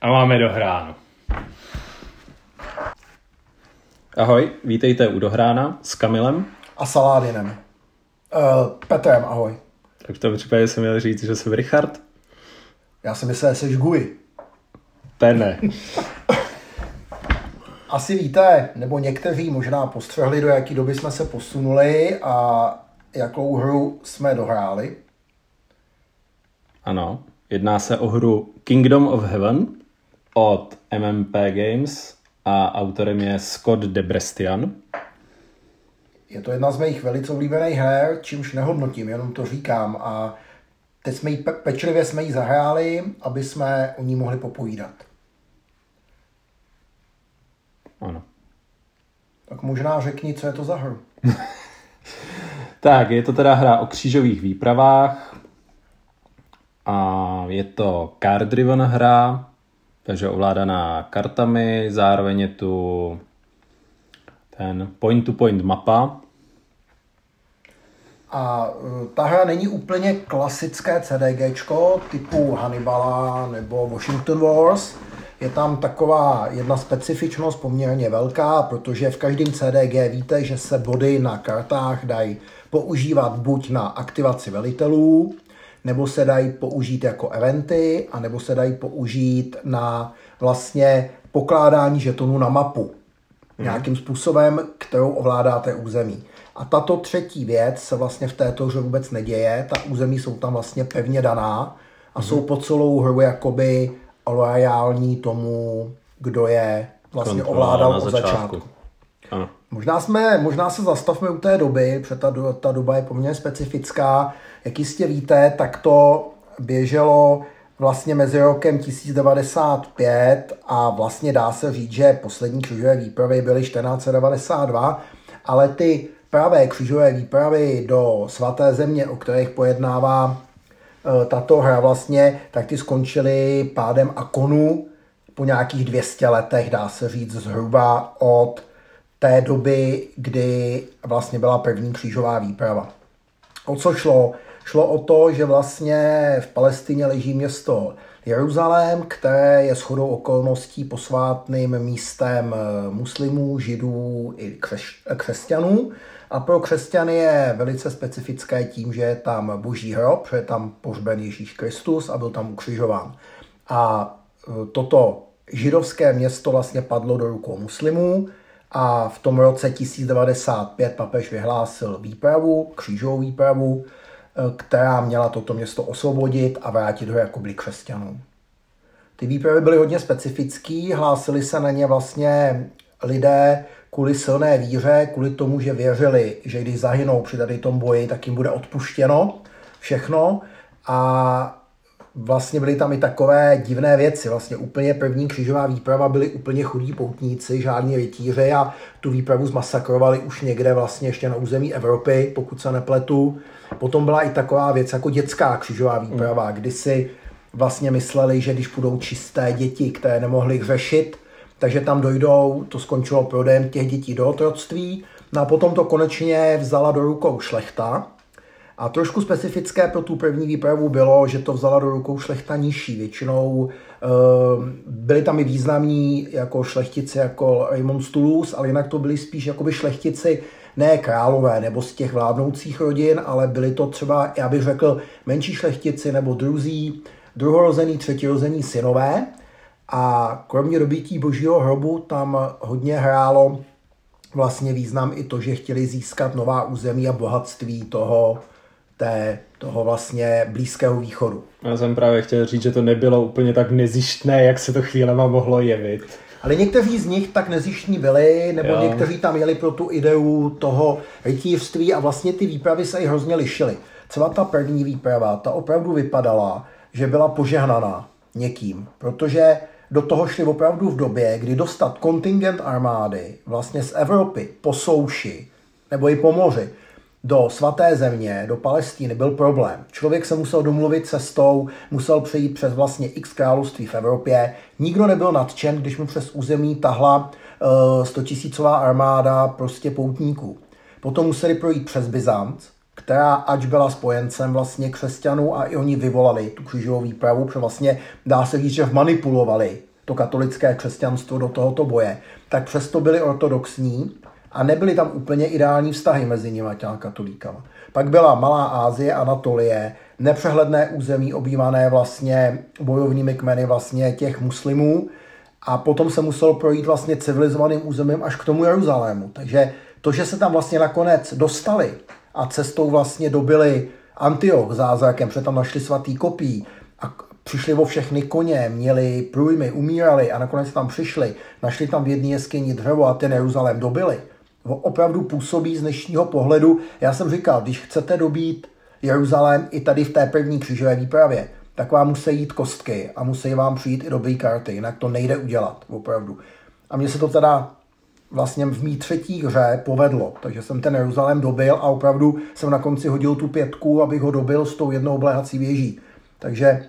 A máme dohráno. Ahoj, vítejte u Dohrána s Kamilem. A Saládinem. Uh, Petrem, ahoj. Tak v tom případě jsem měl říct, že jsem Richard. Já si myslel, že jsi Gui. Pene. Asi víte, nebo někteří možná postřehli, do jaké doby jsme se posunuli a jakou hru jsme dohráli. Ano, jedná se o hru Kingdom of Heaven od MMP Games a autorem je Scott Debrestian. Je to jedna z mých velice oblíbených her, čímž nehodnotím, jenom to říkám. A teď jsme ji pe- pečlivě jsme ji zahráli, aby jsme o ní mohli popovídat. Ano. Tak možná řekni, co je to za hru. Tak, je to teda hra o křížových výpravách a je to card-driven hra, takže ovládaná kartami, zároveň je tu ten point-to-point mapa. A uh, ta hra není úplně klasické CDGčko typu Hannibala nebo Washington Wars. Je tam taková jedna specifičnost poměrně velká, protože v každém CDG víte, že se body na kartách dají používat buď na aktivaci velitelů, nebo se dají použít jako eventy, a nebo se dají použít na vlastně pokládání žetonů na mapu. Nějakým způsobem, kterou ovládáte území. A tato třetí věc se vlastně v této hře vůbec neděje. Ta území jsou tam vlastně pevně daná a jsou po celou hru jakoby loajální tomu, kdo je vlastně Kontrola ovládal od začátku. začátku. Ano. Možná, jsme, možná se zastavme u té doby, protože ta, ta doba je poměrně specifická. Jak jistě víte, tak to běželo vlastně mezi rokem 1095 a vlastně dá se říct, že poslední křižové výpravy byly 1492, ale ty pravé křižové výpravy do svaté země, o kterých pojednává eh, tato hra vlastně, tak ty skončily pádem Akonu po nějakých 200 letech, dá se říct zhruba od té doby, kdy vlastně byla první křížová výprava. O co šlo? Šlo o to, že vlastně v Palestině leží město Jeruzalém, které je shodou okolností posvátným místem eh, muslimů, židů i křeš, křesťanů. A pro křesťany je velice specifické tím, že je tam boží hrob, že je tam pohřben Ježíš Kristus a byl tam ukřižován. A eh, toto židovské město vlastně padlo do rukou muslimů a v tom roce 1095 papež vyhlásil výpravu, křížovou výpravu, eh, která měla toto město osvobodit a vrátit ho jako byli křesťanům. Ty výpravy byly hodně specifický, hlásili se na ně vlastně lidé kvůli silné víře, kvůli tomu, že věřili, že když zahynou při tady tom boji, tak jim bude odpuštěno všechno. A vlastně byly tam i takové divné věci. Vlastně úplně první křižová výprava byli úplně chudí poutníci, žádní rytíři a tu výpravu zmasakrovali už někde vlastně ještě na území Evropy, pokud se nepletu. Potom byla i taková věc jako dětská křižová výprava, kdy si vlastně mysleli, že když půjdou čisté děti, které nemohly řešit, takže tam dojdou, to skončilo prodejem těch dětí do otroctví. No a potom to konečně vzala do rukou šlechta, a trošku specifické pro tu první výpravu bylo, že to vzala do rukou šlechta nižší. Většinou e, byli tam i významní jako šlechtici jako Raymond z Toulouse, ale jinak to byli spíš jakoby šlechtici ne králové nebo z těch vládnoucích rodin, ale byli to třeba, já bych řekl, menší šlechtici nebo druzí, druhorozený, třetirozený synové. A kromě dobytí božího hrobu tam hodně hrálo vlastně význam i to, že chtěli získat nová území a bohatství toho, té, toho vlastně Blízkého východu. Já jsem právě chtěl říct, že to nebylo úplně tak nezištné, jak se to chvílema mohlo jevit. Ale někteří z nich tak nezištní byli, nebo Jo. někteří tam jeli pro tu ideu toho rytířství a vlastně ty výpravy se i hrozně lišily. Třeba ta první výprava, ta opravdu vypadala, že byla požehnaná někým, protože do toho šli opravdu v době, kdy dostat kontingent armády vlastně z Evropy po souši nebo i po moři do svaté země, do Palestíny, byl problém. Člověk se musel domluvit cestou, musel přejít přes vlastně x království v Evropě. Nikdo nebyl nadšen, když mu přes území tahla uh, 100 tisícová armáda prostě poutníků. Potom museli projít přes Byzant, která ač byla spojencem vlastně křesťanů a i oni vyvolali tu křížovou výpravu, protože vlastně dá se říct, že vmanipulovali to katolické křesťanstvo do tohoto boje, tak přesto byli ortodoxní a nebyly tam úplně ideální vztahy mezi nimi a katolíkama. Pak byla Malá Ázie, Anatolie, nepřehledné území obývané vlastně bojovnými kmeny vlastně těch muslimů a potom se muselo projít vlastně civilizovaným územím až k tomu Jeruzalému. Takže to, že se tam vlastně nakonec dostali a cestou vlastně dobili Antioch zázrakem, protože tam našli svatý kopí a přišli o všechny koně, měli průjmy, umírali a nakonec tam přišli, našli tam v jedné jeskyni dřevo a ten Jeruzalém dobili. Opravdu působí z dnešního pohledu. Já jsem říkal, když chcete dobít Jeruzalém i tady v té první křížové výpravě, tak vám musí jít kostky a musí vám přijít i dobrý karty, jinak to nejde udělat, opravdu. A mně se to teda vlastně v mý třetí hře povedlo, takže jsem ten Jeruzalém dobil a opravdu jsem na konci hodil tu pětku, abych ho dobil s tou jednou obléhací věží. Takže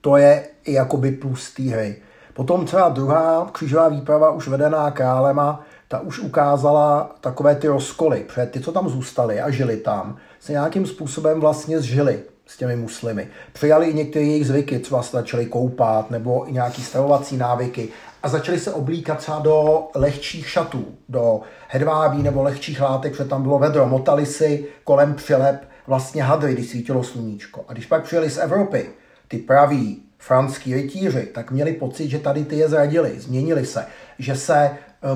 to je i jakoby plus té hry. Potom třeba druhá křížová výprava už vedená králema, ta už ukázala takové ty rozkoly, protože ty, co tam zůstali a žili tam, se nějakým způsobem vlastně zžili s těmi muslimy. Přijali i některé jejich zvyky, třeba se začali koupat nebo i nějaký stravovací návyky a začali se oblíkat třeba do lehčích šatů, do hedvábí nebo lehčích látek, protože tam bylo vedro. Motali si kolem přilep vlastně hadry, když svítilo sluníčko. A když pak přijeli z Evropy, ty praví franský rytíři, tak měli pocit, že tady ty je zradili, změnili se, že se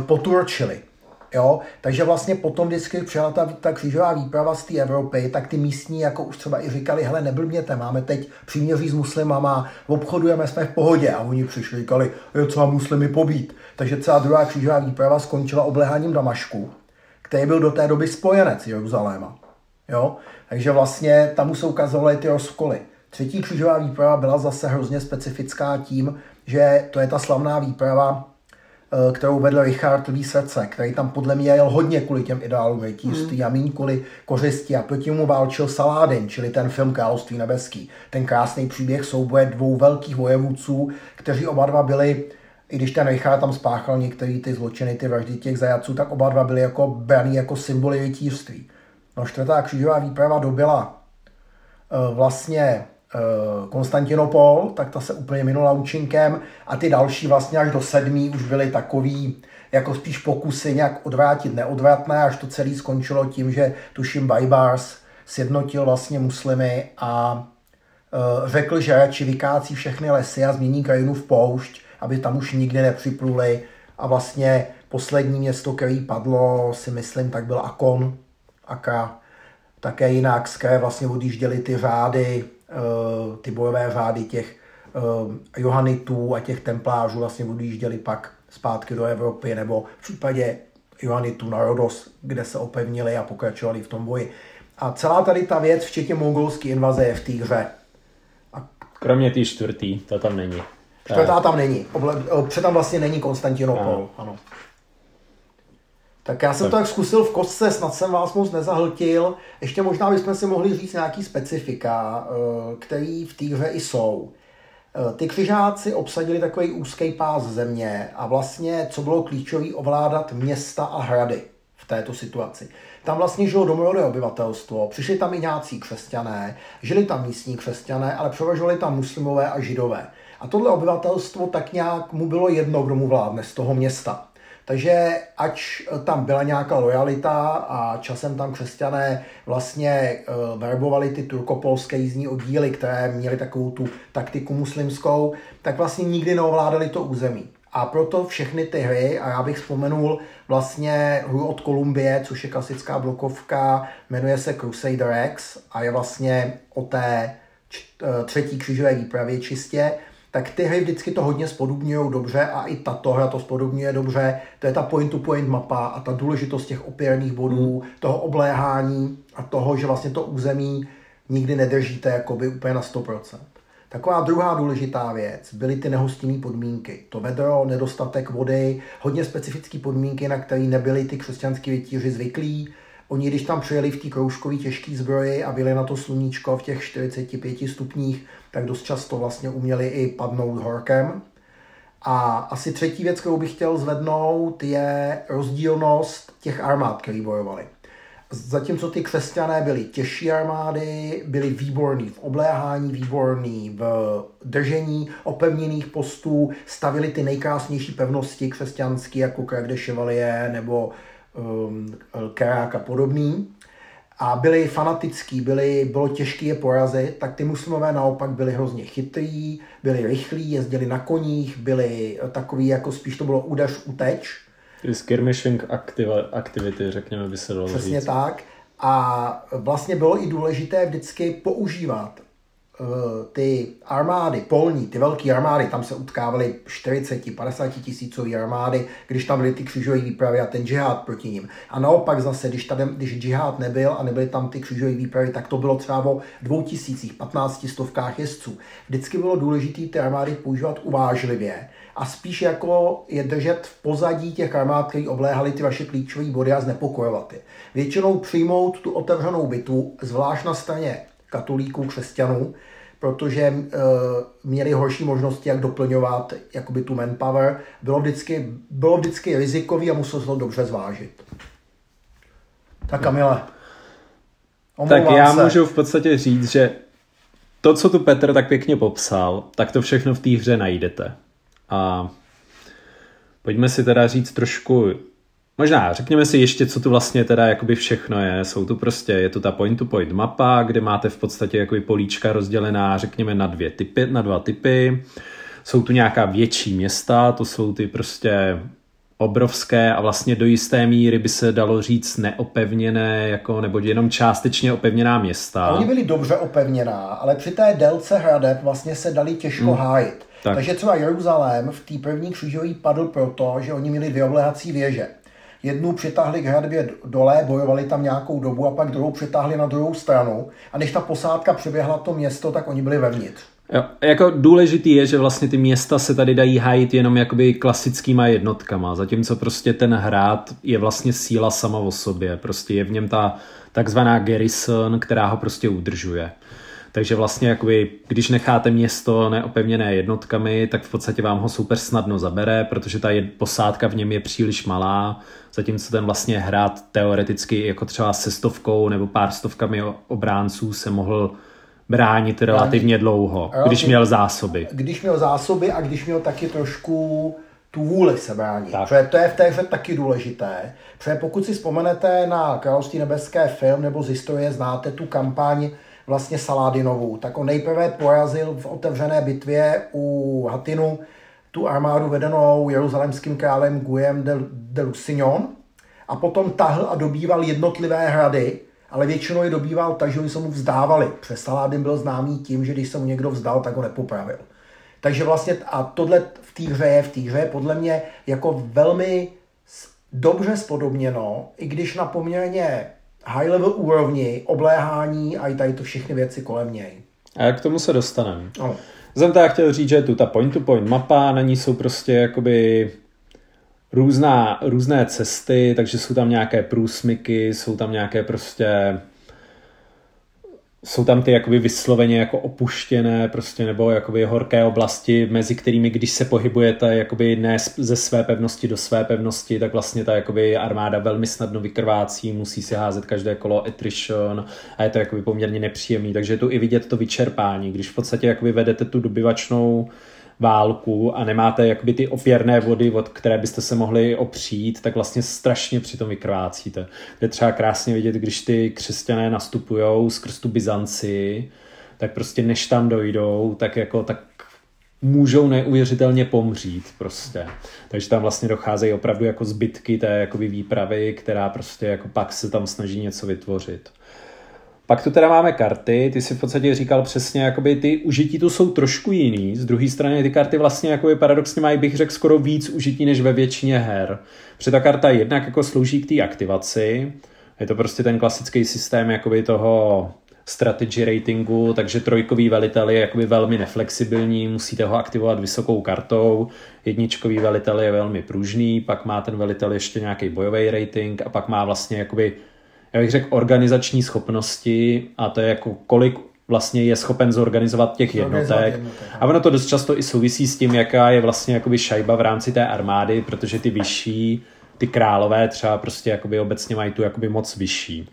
poturčili. Jo? Takže vlastně potom vždycky přijela ta, ta křížová výprava z té Evropy, tak ty místní jako už třeba i říkali, hele, neblbněte, máme teď příměří s muslimama, obchodujeme, jsme v pohodě. A oni přišli, říkali, jo, co muslimy pobít. Takže celá druhá křížová výprava skončila obleháním Damašku, který byl do té doby spojenec Jeruzaléma. Jo? Takže vlastně tam mu se ukazovaly ty rozkoly. Třetí křížová výprava byla zase hrozně specifická tím, že to je ta slavná výprava, eh, kterou vedl Richard Lee srdce, který tam podle mě jel hodně kvůli těm ideálům rytířství mm. a méně kvůli kořisti a proti mu válčil Saladin, čili ten film Království nebeský. Ten krásný příběh souboje dvou velkých vojevůdců, kteří oba dva byli i když ten Richard tam spáchal některé ty zločiny, ty vraždy těch zajaců, tak oba dva byli jako braný jako symboly rytířství. No čtvrtá křížová výprava dobila uh, vlastně Eh, Konstantinopol, tak ta se úplně minula účinkem. A ty další vlastně až do sedmí už byly takový jako spíš pokusy nějak odvrátit neodvratné, až to celé skončilo tím, že tuším Baibars sjednotil vlastně muslimy a uh, řekl, že radši vykácí všechny lesy a změní krajinu v poušť, aby tam už nikdy nepřipluli. A vlastně poslední město, který padlo, si myslím, tak byl Akon, Aka, také jinak, z které vlastně odjížděly ty řády Eh, ty bojové řády těch eh, Johanitů a těch templářů vlastně odjížděli pak zpátky do Evropy, nebo v případě Johanitů na Rodos, kde se opevnili a pokračovali v tom boji. A celá tady ta věc, včetně mongolské invaze, je v té hře. A... Kromě té čtvrtý, to tam není. Čtvrtá tam není. Oble... tam vlastně není Konstantinopol. Ano. Tak já jsem tak. to tak zkusil v kostce, snad jsem vás moc nezahltil. Ještě možná bychom si mohli říct nějaký specifika, eh, který v té hře i jsou. Eh, ty křižáci obsadili takový úzký pás země a vlastně, co bylo klíčové, ovládat města a hrady v této situaci. Tam vlastně žilo domorodé obyvatelstvo, přišli tam i nějací křesťané, žili tam místní křesťané, ale převažovali tam muslimové a židové. A tohle obyvatelstvo tak nějak mu bylo jedno, kdo mu vládne z toho města. Takže ač tam byla nějaká lojalita a časem tam křesťané vlastně uh, verbovali ty turkopolské jízdní oddíly, které měly takovou tu taktiku muslimskou, tak vlastně nikdy neovládali to území. A proto všechny ty hry, a já bych vzpomenul vlastně hru od Kolumbie, což je klasická blokovka, jmenuje se Crusader X a je vlastně o té eh, třetí křížové výpravě čistě, tak ty hry vždycky to hodně spodobňují dobře a i tato hra to spodobňuje dobře. To je ta point-to-point mapa a ta důležitost těch opěrných bodů, hmm. toho obléhání a toho, že vlastně to území nikdy nedržíte jakoby úplně na 100%. Taková druhá důležitá věc byly ty nehostinné podmínky. To vedro, nedostatek vody, hodně specifické podmínky, na které nebyly ty křesťanské rytíři zvyklí. Oni, když tam přijeli v té kroužkové těžké zbroji a byli na to sluníčko v těch 45 stupních, tak dost často vlastně uměli i padnout horkem. A asi třetí věc, kterou bych chtěl zvednout, je rozdílnost těch armád, které bojovali. zatímco ty křesťané byli těžší armády, byli výborní v obléhání, výborní v držení opevněných postů, stavili ty nejkrásnější pevnosti křesťanské, jako Krag de Chevalier nebo Kerák a podobný a byli fanatický, byli, bylo těžké je porazit, tak ty muslimové naopak byli hrozně chytrý, byli rychlí, jezdili na koních, byli takový, jako spíš to bylo údař uteč. Skirmishing activity, řekněme, by se dalo Přesně říct. tak. A vlastně bylo i důležité vždycky používat Eh, ty armády, polní, ty velké armády, tam se utkávaly 40, 50 tisícové armády, když tam byly ty křižové výpravy a ten džihad proti ním. A naopak zase, když, tady, když džihad nebyl a nebyly tam ty křižové výpravy, tak to bylo třeba o dvou tisících, 15 stovkách jezdců. Vždycky bylo důležité ty armády používat uvážlivě a spíš jako je držet v pozadí těch armád, které obléhaly ty vaše klíčové body a znepokojovat je. Většinou přijmout tu otevřenou bitvu, zvlášť na straně katolíků, křesťanů, protože uh, měli horší možnosti, jak doplňovat jakoby tu manpower. Bylo vždycky, bylo vždycky rizikový a musel se to dobře zvážit. Tak Kamile. Tak já se. můžu v podstatě říct, že to, co tu Petr tak pěkně popsal, tak to všechno v té hře najdete. A pojďme si teda říct trošku Možná, řekněme si ještě, co tu vlastně teda jakoby všechno je. Jsou tu prostě, je tu ta point-to-point -point mapa, kde máte v podstatě jakoby políčka rozdělená, řekněme, na dvě typy, na dva typy. Jsou tu nějaká větší města, to jsou ty prostě obrovské a vlastně do jisté míry by se dalo říct neopevněné, jako, nebo jenom částečně opevněná města. Oni byli dobře opevněná, ale při té délce hradeb vlastně se dali těžko hmm. hájit. Tak. Takže třeba Jeruzalém v té první křížové padl proto, že oni měli dvě obléhací věže. Jednu přitáhli k hradbě dole, bojovali tam nějakou dobu a pak druhou přitáhli na druhou stranu. A než ta posádka přeběhla to město, tak oni byli vevnitř. Jo, jako důležitý je, že vlastně ty města se tady dají hájit jenom jakoby klasickýma jednotkama, zatímco prostě ten hrad je vlastně síla sama o sobě, prostě je v něm ta takzvaná garrison, která ho prostě udržuje. Takže vlastně jakoby, když necháte město neopevněné jednotkami, tak v podstatě vám ho super snadno zabere, protože ta posádka v něm je příliš malá, zatímco ten vlastně hrad teoreticky jako třeba se stovkou nebo pár stovkami obránců se mohl bránit relativně dlouho, když měl zásoby. Když měl zásoby a když měl taky trošku tu vůli se bránit. Tak. Protože to je v té hře taky důležité. Protože pokud si vzpomenete na Království nebeské film nebo z historie znáte tu kampaň vlastně Saládinovou, tak on nejprve porazil v otevřené bitvě u Hatinu tu armádu vedenou jeruzalemským králem Gujem de, de Lusignon a potom tahl a dobýval jednotlivé hrady, ale většinou je dobýval tak, že oni se mu vzdávali. Přes Saládin byl známý tím, že když se mu někdo vzdal, tak ho nepopravil. Takže vlastně a tohle v té hře je v té hře podle mě jako velmi dobře spodobněno, i když na poměrně high level úrovni, obléhání a i tady to všechny věci kolem něj. A jak k tomu se dostaneme? No. Jsem tak chtěl říct, že je tu ta point-to-point mapa, na ní jsou prostě jakoby různá, různé cesty, takže jsou tam nějaké průsmyky, jsou tam nějaké prostě jsou tam ty jakoby vysloveně jako opuštěné prostě nebo jakoby horké oblasti, mezi kterými když se pohybujete jakoby ne ze své pevnosti do své pevnosti, tak vlastně ta jakoby armáda velmi snadno vykrvácí, musí si házet každé kolo attrition a je to jakoby poměrně nepříjemný, takže je tu i vidět to vyčerpání, když v podstatě jakoby vedete tu dobyvačnou válku a nemáte jakoby ty opěrné vody, od které byste se mohli opřít, tak vlastně strašně přitom vykrvácíte. Je třeba krásně vidět, když ty křesťané nastupují skrz tu Byzanci, tak prostě než tam dojdou, tak jako tak můžou neuvěřitelně pomřít prostě. Takže tam vlastně docházejí opravdu jako zbytky té jakoby výpravy, která prostě jako pak se tam snaží něco vytvořit. Pak tu teda máme karty, ty si v podstatě říkal přesně, jakoby ty užití tu jsou trošku jiný, z druhé strany ty karty vlastně jakoby paradoxně mají, bych řekl, skoro víc užití než ve většině her. Protože ta karta jednak jako slouží k té aktivaci, je to prostě ten klasický systém jakoby toho strategy ratingu, takže trojkový velitel je jakoby velmi neflexibilní, musíte ho aktivovat vysokou kartou, jedničkový velitel je velmi pružný, pak má ten velitel ještě nějaký bojový rating a pak má vlastně jakoby já bych řekl, organizační schopnosti a to je jako kolik vlastně je schopen zorganizovat těch jednotek. A ono to dost často i souvisí s tím, jaká je vlastně jakoby šajba v rámci té armády, protože ty vyšší, ty králové třeba prostě jakoby obecně mají tu jakoby moc vyšší.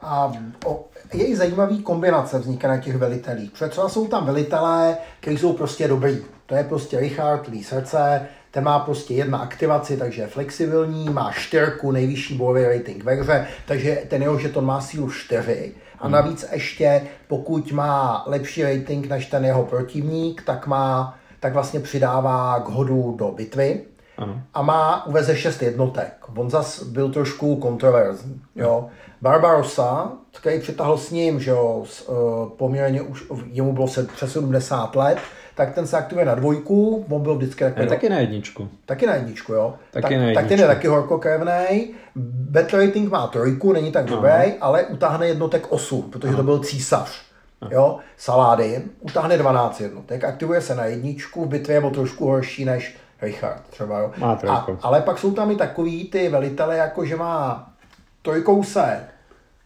A o, je i zajímavý kombinace vzniká na těch velitelích. Protože třeba jsou tam velitelé, kteří jsou prostě dobrý. To je prostě Richard Lee srdce, ten má prostě jedna aktivaci, takže je flexibilní, má čtyřku, nejvyšší bojový rating ve hře, takže ten jeho žeton má sílu 4. A hmm. navíc ještě, pokud má lepší rating než ten jeho protivník, tak má tak vlastně přidává k hodu do bitvy. Ano. A má uveze šest jednotek. On zas byl trošku kontroverzní. Jo. Barbarossa, který přitahl s ním, že jo, uh, poměrně už, jemu bylo se přes 70 let, tak ten se aktivuje na dvojku, on byl vždycky takový... taky na jedničku. Taky na jedničku, jo. Taky tak, na jedničku. tak ten je taky horkokrevný. Battle rating má trojku, není tak dobrý, ale utáhne jednotek 8, protože Aha. to byl císař. Jo, Saladin utáhne 12 jednotek, aktivuje se na jedničku, v bitvě je o trošku horší než Richard třeba. Jo. Má A, ale pak jsou tam i takový ty velitele, jako že má trojkou se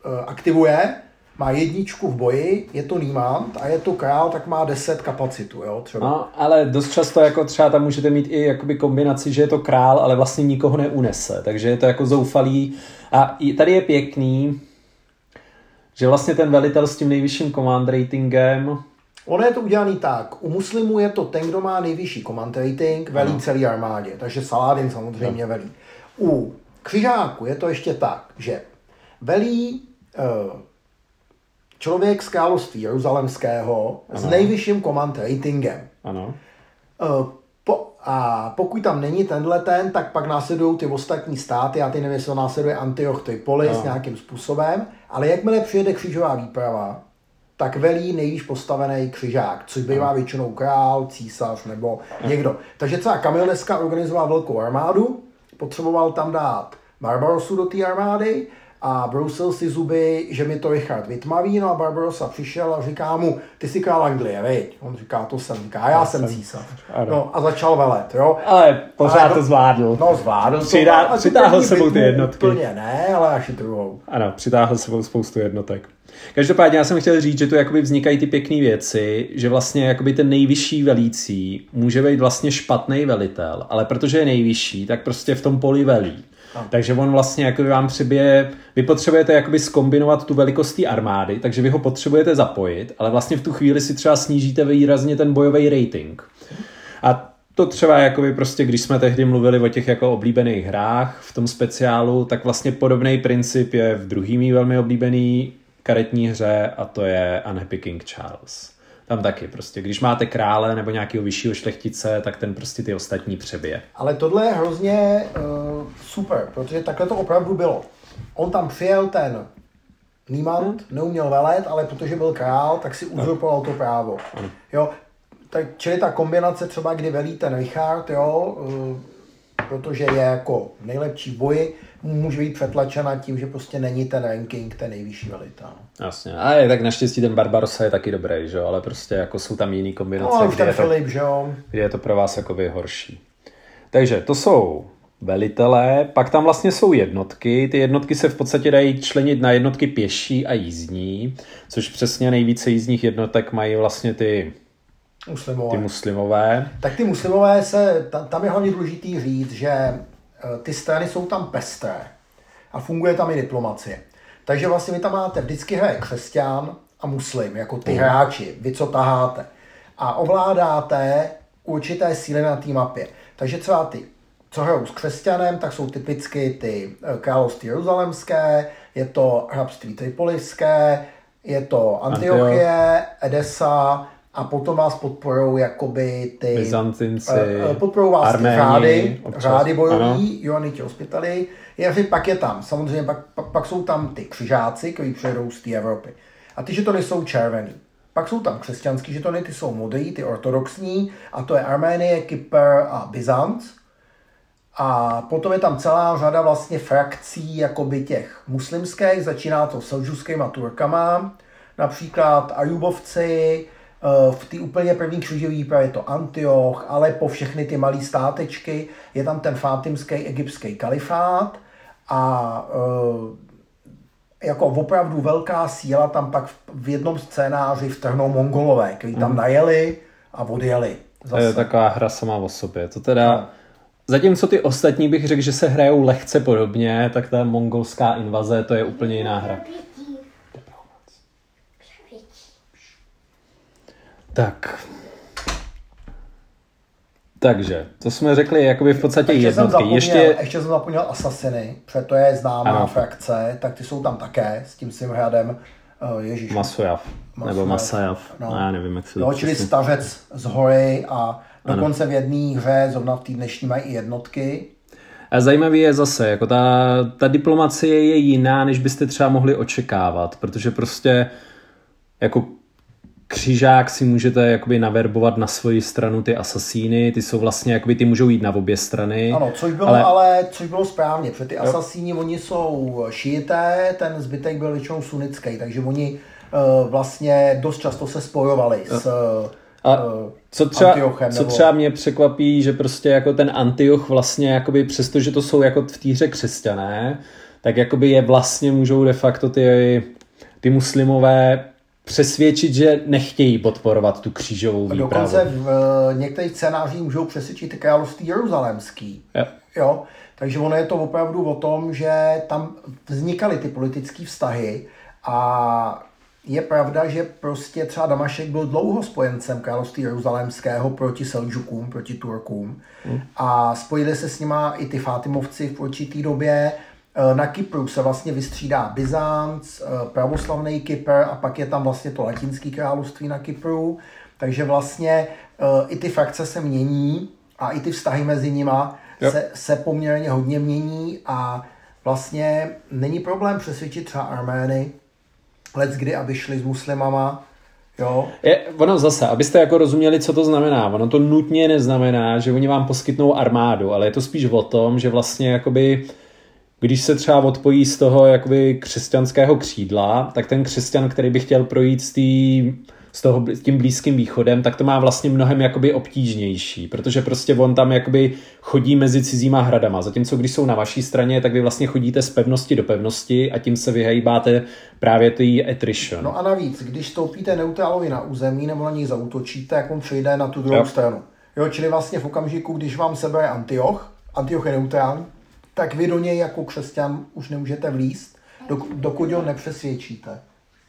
uh, aktivuje, má jedničku v boji, je to Niemand a je to král, tak má 10 kapacitu, jo, třeba. No, ale dost často jako třeba tam můžete mít i jakoby kombinaci, že je to král, ale vlastně nikoho neunese, takže je to jako zoufalý. A tady je pěkný, že vlastně ten velitel s tím nejvyšším command ratingem Ono je to udělaný tak. U muslimů je to ten, kdo má nejvyšší command rating, velí ano. celý armádě. Takže Saladin samozřejmě no. velí. U křižáku je to ještě tak, že velí uh, člověk z království jeruzalemského ano. s nejvyšším command ratingem. Ano. Uh, po, a pokud tam není tenhle ten, tak pak následují ty ostatní státy, já ty nevím, jestli následuje Antioch Tripolis no. nějakým způsobem, ale jakmile přijede křížová výprava, tak velí nejvíc postavený křižák, což bývá no. většinou král, císař nebo někdo. Takže třeba Kamil dneska organizoval velkou armádu, potřeboval tam dát Barbarosu do té armády a brousil si zuby, že mi to Richard vytmaví, no a Barbarossa přišel a říká mu, ty jsi král Anglie, veď? On říká, to jsem, říká, já, já jsem císař. No a začal velet, jo. Ale pořád ale, to zvládl. No zvládl Přidá, to. Přitáhl sebou ty jednotky. Úplně ne, ale až druhou. Ano, přitáhl sebou spoustu jednotek. Každopádně já jsem chtěl říct, že tu jakoby vznikají ty pěkné věci, že vlastně jakoby ten nejvyšší velící může být vlastně špatný velitel, ale protože je nejvyšší, tak prostě v tom poli velí. Takže on vlastně jako vám přibije, vy potřebujete jakoby skombinovat tu velikost té armády, takže vy ho potřebujete zapojit, ale vlastně v tu chvíli si třeba snížíte výrazně ten bojový rating. A to třeba jakoby prostě, když jsme tehdy mluvili o těch jako oblíbených hrách v tom speciálu, tak vlastně podobný princip je v druhý velmi oblíbený karetní hře a to je Unhappy King Charles tam taky prostě, když máte krále nebo nějakého vyššího šlechtice, tak ten prostě ty ostatní přebije. Ale tohle je hrozně uh, super, protože takhle to opravdu bylo. On tam přijel ten Niemand, hmm. neuměl velet, ale protože byl král, tak si uzurpoval to právo. Hmm. Jo, tak, čili ta kombinace třeba, kdy velí ten Richard, jo, uh, protože je jako nejlepší v boji, může být přetlačena tím, že prostě není ten ranking ten nejvyšší velitel. Jasně. A je tak naštěstí ten Barbarossa je taky dobrý, že ale prostě jako jsou tam jiný kombinace, no, kde, je to, Filip, že jo? kde je to pro vás jakoby horší. Takže to jsou velitelé, pak tam vlastně jsou jednotky. Ty jednotky se v podstatě dají členit na jednotky pěší a jízdní, což přesně nejvíce jízdních jednotek mají vlastně ty muslimové. Ty muslimové. Tak ty muslimové se, tam je hlavně důležitý říct, že ty strany jsou tam pestré a funguje tam i diplomacie. Takže vlastně vy tam máte vždycky hraje křesťan a muslim, jako ty mm. hráči, vy co taháte. A ovládáte určité síly na té mapě. Takže třeba ty, co hrajou s křesťanem, tak jsou typicky ty e, království jeruzalemské, je to hrabství tripoliské, je to Antiochie, Edesa, a potom vás podporují jakoby ty... Byzantinci, uh, podporují vás Arméni, ty řády, občas, řády bojový, Joanniti Hospitali. Je, pak je tam, samozřejmě pak, pak, pak jsou tam ty křižáci, kteří přijedou z té Evropy. A ty žetony jsou červený. Pak jsou tam křesťanský žetony, ty jsou modrý, ty ortodoxní, a to je Arménie, Kypr a Byzant. A potom je tam celá řada vlastně frakcí jakoby těch muslimských, začíná to selžuskýma Turkama, například Ajubovci, v té úplně první křižové výpravě je to Antioch, ale po všechny ty malé státečky je tam ten fátimský egyptský kalifát a eh, jako opravdu velká síla tam pak v jednom scénáři vtrhnou mongolové, kteří tam mhm. najeli a odjeli. Zase. To je taková hra sama o sobě. To teda, zatímco ty ostatní bych řekl, že se hrajou lehce podobně, tak ta mongolská invaze, to je úplně jiná hra. Tak. Takže, to jsme řekli jakoby v podstatě ještě jednotky. Jsem zapomněl, ještě... ještě jsem zapomněl Assassiny, protože to je známá ano. frakce, tak ty jsou tam také s tím svým hradem. Uh, Ježíš. Masojav. Nebo Masajav. No. no. já nevím, jak se to čili stařec z hory a dokonce ano. v jedné hře, zrovna v té dnešní mají i jednotky. A zajímavý je zase, jako ta, ta diplomacie je jiná, než byste třeba mohli očekávat, protože prostě jako křižák si můžete jakoby naverbovat na svoji stranu ty asasíny, ty jsou vlastně, jakoby ty můžou jít na obě strany. Ano, což bylo ale, ale což bylo správně, protože ty asasíni, oni jsou šijité, ten zbytek byl většinou sunický, takže oni uh, vlastně dost často se spojovali s a co třeba, co třeba mě překvapí, že prostě jako ten Antioch vlastně jakoby přesto, že to jsou jako v té hře křesťané, tak jakoby je vlastně můžou de facto ty, ty muslimové přesvědčit, že nechtějí podporovat tu křížovou výpravu. Dokonce v uh, některých scénářích můžou přesvědčit království jeruzalémský. Jo. jo. Takže ono je to opravdu o tom, že tam vznikaly ty politické vztahy a je pravda, že prostě třeba Damašek byl dlouho spojencem království jeruzalémského proti Selžukům, proti Turkům hmm. a spojili se s nima i ty Fátimovci v určitý době. Eh, na Kypru se vlastně vystřídá Byzanc, eh, pravoslavný Kypr a pak je tam vlastně to latinské království na Kypru. Takže vlastně eh, i ty frakce se mění a i ty vztahy mezi nima se, se poměrně hodně mění a vlastně není problém přesvědčit třeba Armény, let kdy, aby šli s muslimama, Jo. Je, ono zase, abyste jako rozuměli, co to znamená. Ono to nutně neznamená, že oni vám poskytnou armádu, ale je to spíš o tom, že vlastně jakoby když se třeba odpojí z toho jakoby křesťanského křídla, tak ten křesťan, který by chtěl projít s, tý, s, toho, s tím blízkým východem, tak to má vlastně mnohem jakoby obtížnější, protože prostě on tam jakoby chodí mezi cizíma hradama, zatímco když jsou na vaší straně, tak vy vlastně chodíte z pevnosti do pevnosti a tím se vyhejbáte právě ty attrition. No a navíc, když stoupíte neutralovi na území nebo na něj zautočíte, jak on přejde na tu druhou jo. stranu. Jo, čili vlastně v okamžiku, když vám sebere Antioch, Antioch je neutrální, tak vy do něj jako křesťan už nemůžete vlíst, dokud ho nepřesvědčíte.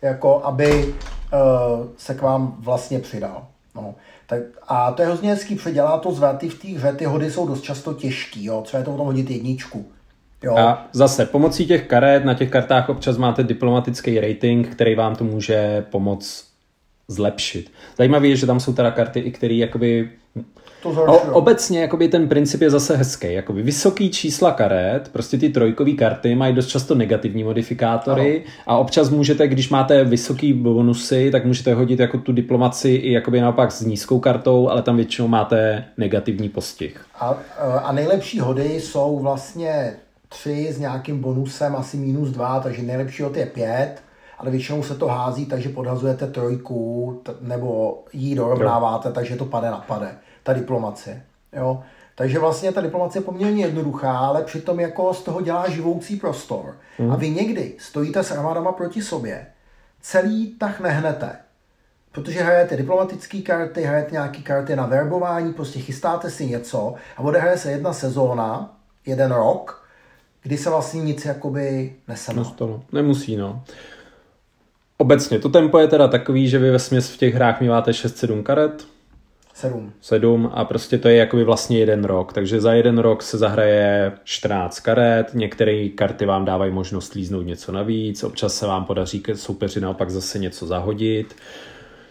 Jako aby uh, se k vám vlastně přidal. No. Tak, a to je hrozně hezký, předělá to zvraty v té hře, ty hody jsou dost často těžký, jo. třeba je to o tom hodit jedničku. Jo. A zase pomocí těch karet, na těch kartách občas máte diplomatický rating, který vám to může pomoct zlepšit. Zajímavé je, že tam jsou teda karty, i které jakoby to o, obecně jakoby ten princip je zase hezký. Jakoby vysoký čísla karet, prostě ty trojkové karty mají dost často negativní modifikátory ano. a občas můžete, když máte vysoký bonusy, tak můžete hodit jako tu diplomaci i jakoby naopak s nízkou kartou, ale tam většinou máte negativní postih. A, a nejlepší hody jsou vlastně tři s nějakým bonusem asi minus dva, takže nejlepší hod je pět ale většinou se to hází, takže podhazujete trojku, nebo jí dorovnáváte, takže to pade na pade ta diplomacie. Jo? Takže vlastně ta diplomacie je poměrně jednoduchá, ale přitom jako z toho dělá živoucí prostor. Mm. A vy někdy stojíte s armádama proti sobě, celý tah nehnete, protože hrajete diplomatické karty, hrajete nějaké karty na verbování, prostě chystáte si něco a odehraje se jedna sezóna, jeden rok, kdy se vlastně nic jakoby neseme. Nestalo. Nemusí, no. Obecně, to tempo je teda takový, že vy ve směs v těch hrách míváte 6-7 karet, Sedm. Sedm a prostě to je jakoby vlastně jeden rok, takže za jeden rok se zahraje 14 karet, některé karty vám dávají možnost líznout něco navíc, občas se vám podaří soupeři naopak zase něco zahodit.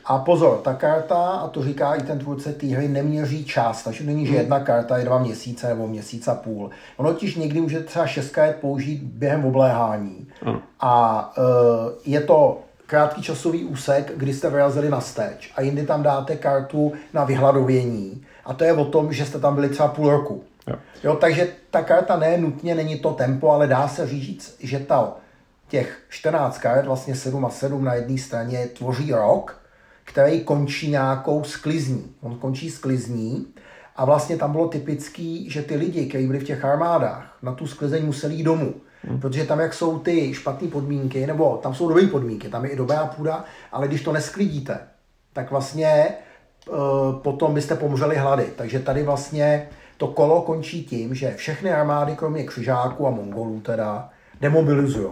A pozor, ta karta, a to říká i ten tvůrce té hry, neměří čas, takže není, že hmm. jedna karta je dva měsíce nebo měsíc a půl. Ono totiž někdy může třeba šest karet použít během obléhání. Hmm. A uh, je to krátký časový úsek, kdy jste vyrazili na steč a jindy tam dáte kartu na vyhladovění. A to je o tom, že jste tam byli třeba půl roku. Jo. Jo, takže ta karta ne nutně není to tempo, ale dá se říct, že ta, těch 14 karet, vlastně 7 a 7 na jedné straně, tvoří rok, který končí nějakou sklizní. On končí sklizní a vlastně tam bylo typický, že ty lidi, kteří byli v těch armádách, na tu sklizeň museli jít domů. Hmm. Protože tam, jak jsou ty špatné podmínky, nebo tam jsou dobré podmínky, tam je i dobrá půda, ale když to nesklidíte, tak vlastně e, potom byste pomřeli hlady. Takže tady vlastně to kolo končí tím, že všechny armády, kromě křižáků a mongolů teda, demobilizují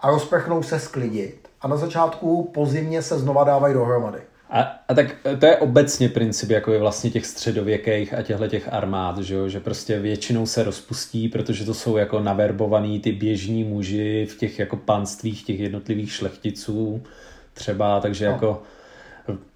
a rozprchnou se sklidit. A na začátku po zimě se znova dávají dohromady. A, a tak to je obecně princip jako je vlastně těch středověkých a těchto těch armád, že, jo? že prostě většinou se rozpustí, protože to jsou jako naverbovaný ty běžní muži v těch jako panstvích těch jednotlivých šlechticů třeba, takže no. jako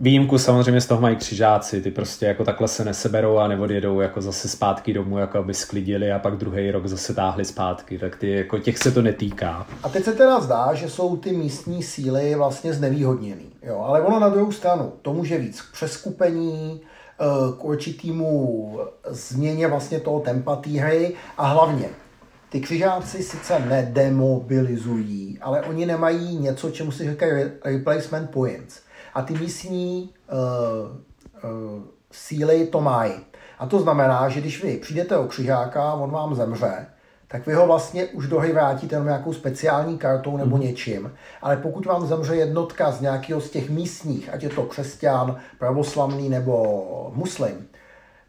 Výjimku samozřejmě z toho mají křižáci, ty prostě jako takhle se neseberou a neodjedou jako zase zpátky domů, jako aby sklidili a pak druhý rok zase táhli zpátky, tak ty, jako těch se to netýká. A teď se teda zdá, že jsou ty místní síly vlastně znevýhodněný, jo, ale ono na druhou stranu, to může víc k přeskupení, eh, k určitýmu změně vlastně toho tempa té hry a hlavně ty křižáci sice nedemobilizují, ale oni nemají něco, čemu se říká replacement points a ty místní uh, uh, síly to mají. A to znamená, že když vy přijdete o křižáka, on vám zemře, tak vy ho vlastně už do hry vrátíte jenom nějakou speciální kartou nebo mm. něčím. Ale pokud vám zemře jednotka z nějakého z těch místních, ať je to křesťan, pravoslavný nebo muslim,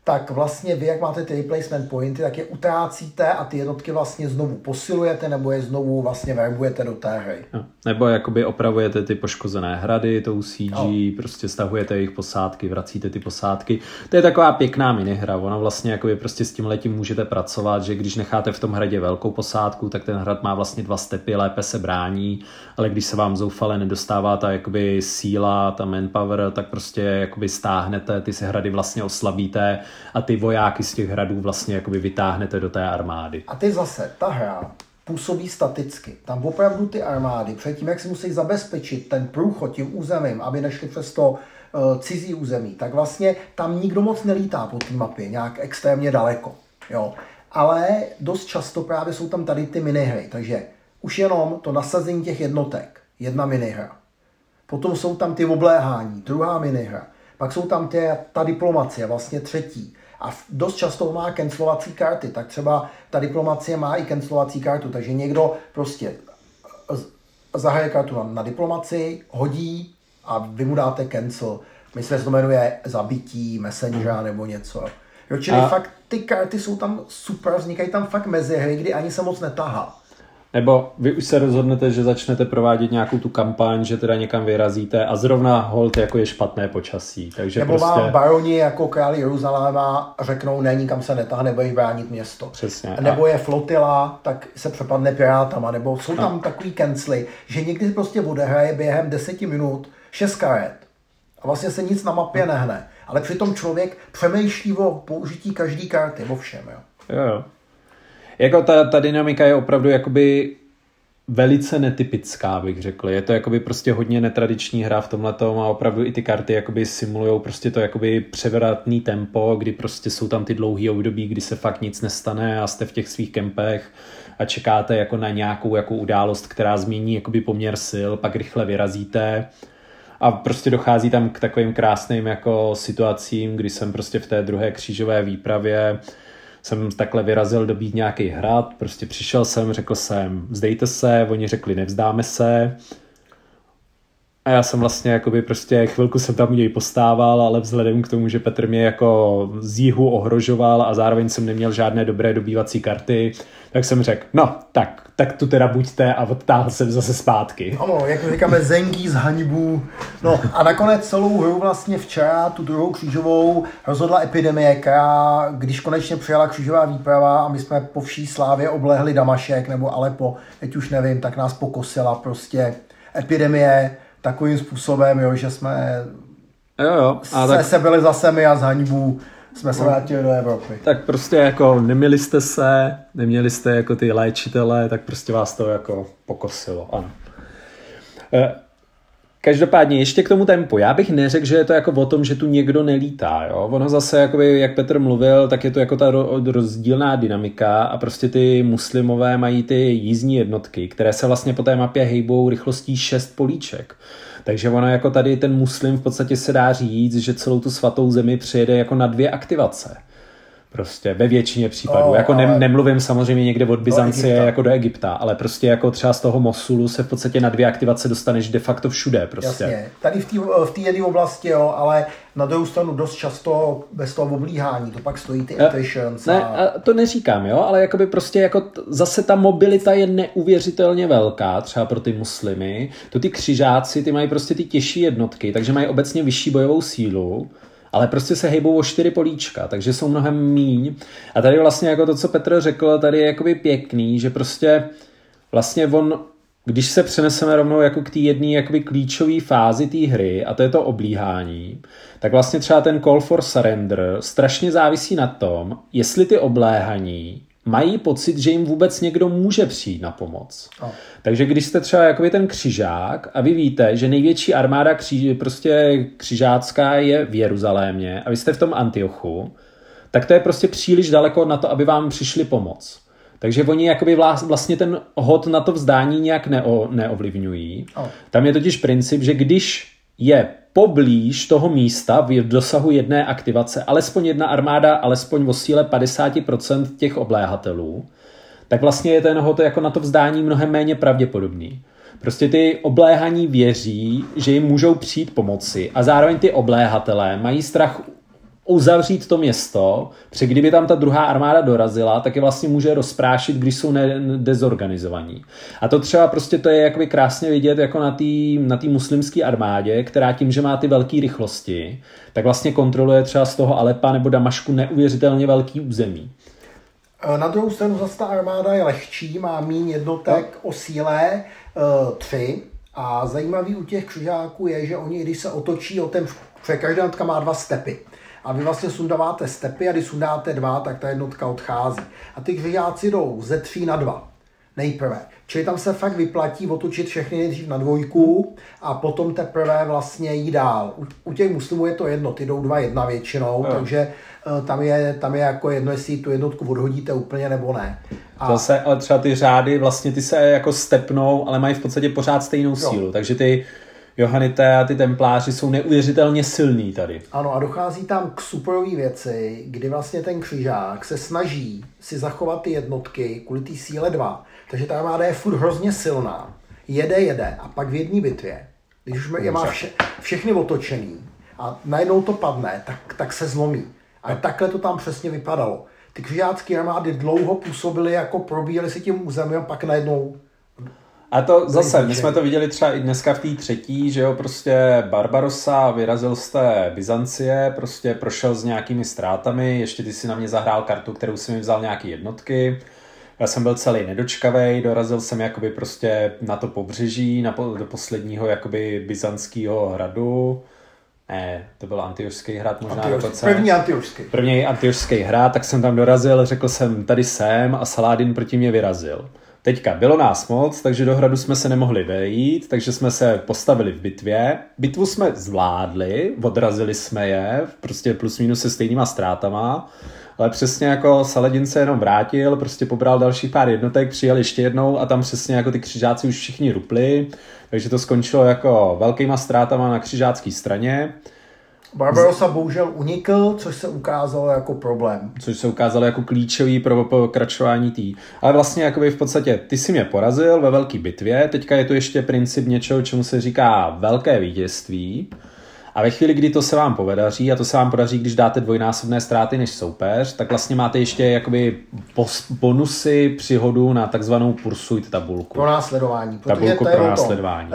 tak vlastně vy, jak máte ty replacement pointy, tak je utrácíte a ty jednotky vlastně znovu posilujete nebo je znovu vlastně verbujete do té hry. No, nebo jakoby opravujete ty poškozené hrady tou CG, no. prostě stahujete jejich posádky, vracíte ty posádky. To je taková pěkná minihra, ona vlastně jakoby prostě s tím letím můžete pracovat, že když necháte v tom hradě velkou posádku, tak ten hrad má vlastně dva stepy, lépe se brání, ale když se vám zoufale nedostává ta jakoby síla, ta manpower, tak prostě jakoby stáhnete, ty se hrady vlastně oslabíte a ty vojáky z těch hradů vlastně jakoby vytáhnete do té armády. A ty zase, ta hra působí staticky. Tam opravdu ty armády, předtím, jak si musí zabezpečit ten průchod tím územím, aby nešli přes to uh, cizí území, tak vlastně tam nikdo moc nelítá po té mapě, nějak extrémně daleko. Jo. Ale dost často právě jsou tam tady ty minihry, takže už jenom to nasazení těch jednotek, jedna minihra. Potom jsou tam ty obléhání, druhá minihra. Pak jsou tam tě, ta diplomacie, vlastně třetí. A dost často má cancelovací karty, tak třeba ta diplomacie má i cancelovací kartu, takže někdo prostě zahraje kartu na, na diplomaci, hodí a vy mu dáte cancel. Myslím, že se to jmenuje zabití, messenger nebo něco. Jo, čili a... fakt ty karty jsou tam super, vznikají tam fakt mezihry, kdy ani se moc netahá. Nebo vy už se rozhodnete, že začnete provádět nějakou tu kampaň, že teda někam vyrazíte a zrovna hold jako je špatné počasí. Takže Nebo prostě... vám baroni jako králi Jeruzaléma řeknou, ne, nikam se netáhne, nebudeš bránit město. Přesně. Nebo je flotila, tak se přepadne pirátama. Nebo jsou tam a... takový kencly, že někdy prostě odehraje během deseti minut šest karet. A vlastně se nic na mapě nehne. Ale přitom člověk přemýšlí o použití každé karty, o všem. Jo. Jo, jo. Jako ta, ta dynamika je opravdu jakoby velice netypická, bych řekl. Je to jakoby prostě hodně netradiční hra v tomhle a opravdu i ty karty jakoby simulují prostě to jakoby převratný tempo, kdy prostě jsou tam ty dlouhé období, kdy se fakt nic nestane a jste v těch svých kempech a čekáte jako na nějakou jako událost, která změní jakoby poměr sil, pak rychle vyrazíte a prostě dochází tam k takovým krásným jako situacím, kdy jsem prostě v té druhé křížové výpravě jsem takhle vyrazil dobít nějaký hrad, prostě přišel jsem, řekl jsem, vzdejte se, oni řekli, nevzdáme se. A já jsem vlastně jakoby prostě chvilku jsem tam u něj postával, ale vzhledem k tomu, že Petr mě jako z jihu ohrožoval a zároveň jsem neměl žádné dobré dobývací karty, tak jsem řekl, no, tak, tak tu teda buďte a odtáhl jsem zase zpátky. Ano, jak říkáme, zengí z haňbu. No a nakonec celou hru vlastně včera, tu druhou křížovou, rozhodla epidemie, která, když konečně přijala křížová výprava a my jsme po vší slávě oblehli Damašek nebo Alepo, teď už nevím, tak nás pokosila prostě epidemie takovým způsobem, jo, že jsme jo, jo. A se tak... sebili zase my a z haňbu jsme se vrátili do Evropy. Tak prostě jako neměli jste se, neměli jste jako ty léčitele, tak prostě vás to jako pokosilo, ano. Každopádně ještě k tomu tempu. Já bych neřekl, že je to jako o tom, že tu někdo nelítá. Jo? Ono zase, jakoby, jak Petr mluvil, tak je to jako ta rozdílná dynamika a prostě ty muslimové mají ty jízdní jednotky, které se vlastně po té mapě hejbou rychlostí 6 políček. Takže ono jako tady ten muslim v podstatě se dá říct, že celou tu svatou zemi přijede jako na dvě aktivace. Prostě ve většině případů. Oh, jako ne, ale- nemluvím samozřejmě někde od Byzancie Egypta. jako do Egypta, ale prostě jako třeba z toho Mosulu se v podstatě na dvě aktivace dostaneš de facto všude. Prostě. Jasně, tady v té v jedné oblasti, jo, ale na druhou stranu dost často bez toho oblíhání, to pak stojí ty Ne, attritions. Ne, a... a to neříkám, jo, ale jakoby prostě jako t- zase ta mobilita je neuvěřitelně velká, třeba pro ty muslimy. To ty křižáci, ty mají prostě ty těžší jednotky, takže mají obecně vyšší bojovou sílu, ale prostě se hejbou o čtyři políčka, takže jsou mnohem míň. A tady vlastně jako to, co Petr řekl, tady je jakoby pěkný, že prostě vlastně on, když se přeneseme rovnou jako k té jedné jakoby klíčové fázi té hry, a to je to oblíhání, tak vlastně třeba ten call for surrender strašně závisí na tom, jestli ty obléhaní mají pocit, že jim vůbec někdo může přijít na pomoc. No. Takže když jste třeba jakoby ten křižák a vy víte, že největší armáda kří, prostě křižácká je v Jeruzalémě a vy jste v tom Antiochu, tak to je prostě příliš daleko na to, aby vám přišli pomoc. Takže oni jakoby vlastně ten hod na to vzdání nějak neo, neovlivňují. Oh. Tam je totiž princip, že když je poblíž toho místa v dosahu jedné aktivace alespoň jedna armáda, alespoň o síle 50% těch obléhatelů, tak vlastně je ten hod jako na to vzdání mnohem méně pravděpodobný. Prostě ty obléhaní věří, že jim můžou přijít pomoci a zároveň ty obléhatelé mají strach uzavřít to město, protože kdyby tam ta druhá armáda dorazila, tak je vlastně může rozprášit, když jsou ne- dezorganizovaní. A to třeba prostě to je jakoby krásně vidět jako na té na tý muslimské armádě, která tím, že má ty velké rychlosti, tak vlastně kontroluje třeba z toho Alepa nebo Damašku neuvěřitelně velký území. E, Na druhou stranu zase ta armáda je lehčí, má míň jednotek o síle 3 a zajímavý u těch křižáků je, že oni, když se otočí o ten, protože každá jednotka má dva stepy. A vy vlastně sundáváte stepy a když sundáte dva, tak ta jednotka odchází. A ty křižáci jdou ze tří na dva. Nejprve. Čili tam se fakt vyplatí otočit všechny nejdřív na dvojku a potom teprve vlastně jít dál. U, u těch muslimů je to jedno, ty jdou dva jedna většinou, Jo. takže eh, tam je, tam je jako jedno, jestli tu jednotku odhodíte úplně nebo ne. A Zase, ale třeba ty řády, vlastně ty se jako stepnou, ale mají v podstatě pořád stejnou sílu. Takže ty Johanité a ty templáři jsou neuvěřitelně silní tady. Ano, a dochází tam k superové věci, kdy vlastně ten křižák se snaží si zachovat ty jednotky kvůli té síle 2. Takže ta armáda je furt hrozně silná. Jede, jede a pak v jedné bitvě, když už je má vše, všechny otočený a najednou to padne, tak, tak se zlomí. A takhle to tam přesně vypadalo. Ty křižácké armády dlouho působily jako probíjely si tím územím, pak najednou A to zase, my jsme to viděli třeba i dneska v té třetí, že jo, prostě Barbarossa vyrazil z té Byzancie, prostě prošel s nějakými ztrátami, ještě ty si na mě zahrál kartu, kterou si mi vzal nějaký jednotky. Já jsem byl celý nedočkavej, dorazil jsem jakoby prostě na to pobřeží, na po, do posledního jakoby byzantského hradu. Ne, to byl Antiošský hrad možná Antioš, dokonce. první antiošský. První antiošský hrad, tak jsem tam dorazil, řekl jsem, tady jsem a Saládin proti mě vyrazil. Teďka bylo nás moc, takže do hradu jsme se nemohli vejít, takže jsme se postavili v bitvě. Bitvu jsme zvládli, odrazili jsme je, prostě plus minus se stejnýma ztrátama, ale přesně jako Saladin se jenom vrátil, prostě pobral další pár jednotek, přijel ještě jednou a tam přesně jako ty křižáci už všichni rupli, takže to skončilo jako velkýma ztrátama na křižácké straně. Barbarossa bohužel unikl, což se ukázalo jako problém. což se ukázalo jako klíčový pro pokračování tý. Ale vlastně jakoby v podstatě ty si mě porazil ve velké bitvě, teďka je to ještě princip něčeho, čemu se říká velké vítězství. A ve chvíli, kdy to se vám povedaří, a to se vám podaří, když dáte dvojnásobné ztráty než soupeř, tak vlastně máte ještě jakoby bonusy přihodu na takzvanou pursuit tabulku. Pro následování. Tabulku to pro o tom. následování.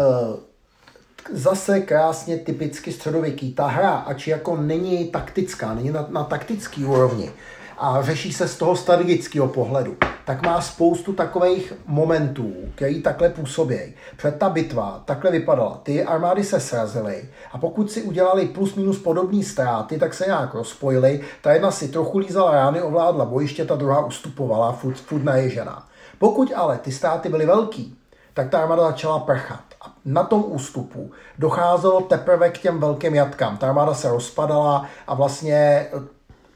Zase krásně typicky středověký. Ta hra, ač jako není taktická, není na, na taktický úrovni a řeší se z toho strategického pohledu, tak má spoustu takových momentů, který takhle působí. Před ta bitva takhle vypadala. Ty armády se srazily a pokud si udělali plus minus podobné ztráty, tak se nějak rozpojily. Ta jedna si trochu lízala rány, ovládla bojiště, ta druhá ustupovala, furt, furt naježená. Pokud ale ty ztráty byly velký, tak ta armáda začala prchat. A na tom ústupu docházelo teprve k těm velkým jatkám. Ta armáda se rozpadala a vlastně eh,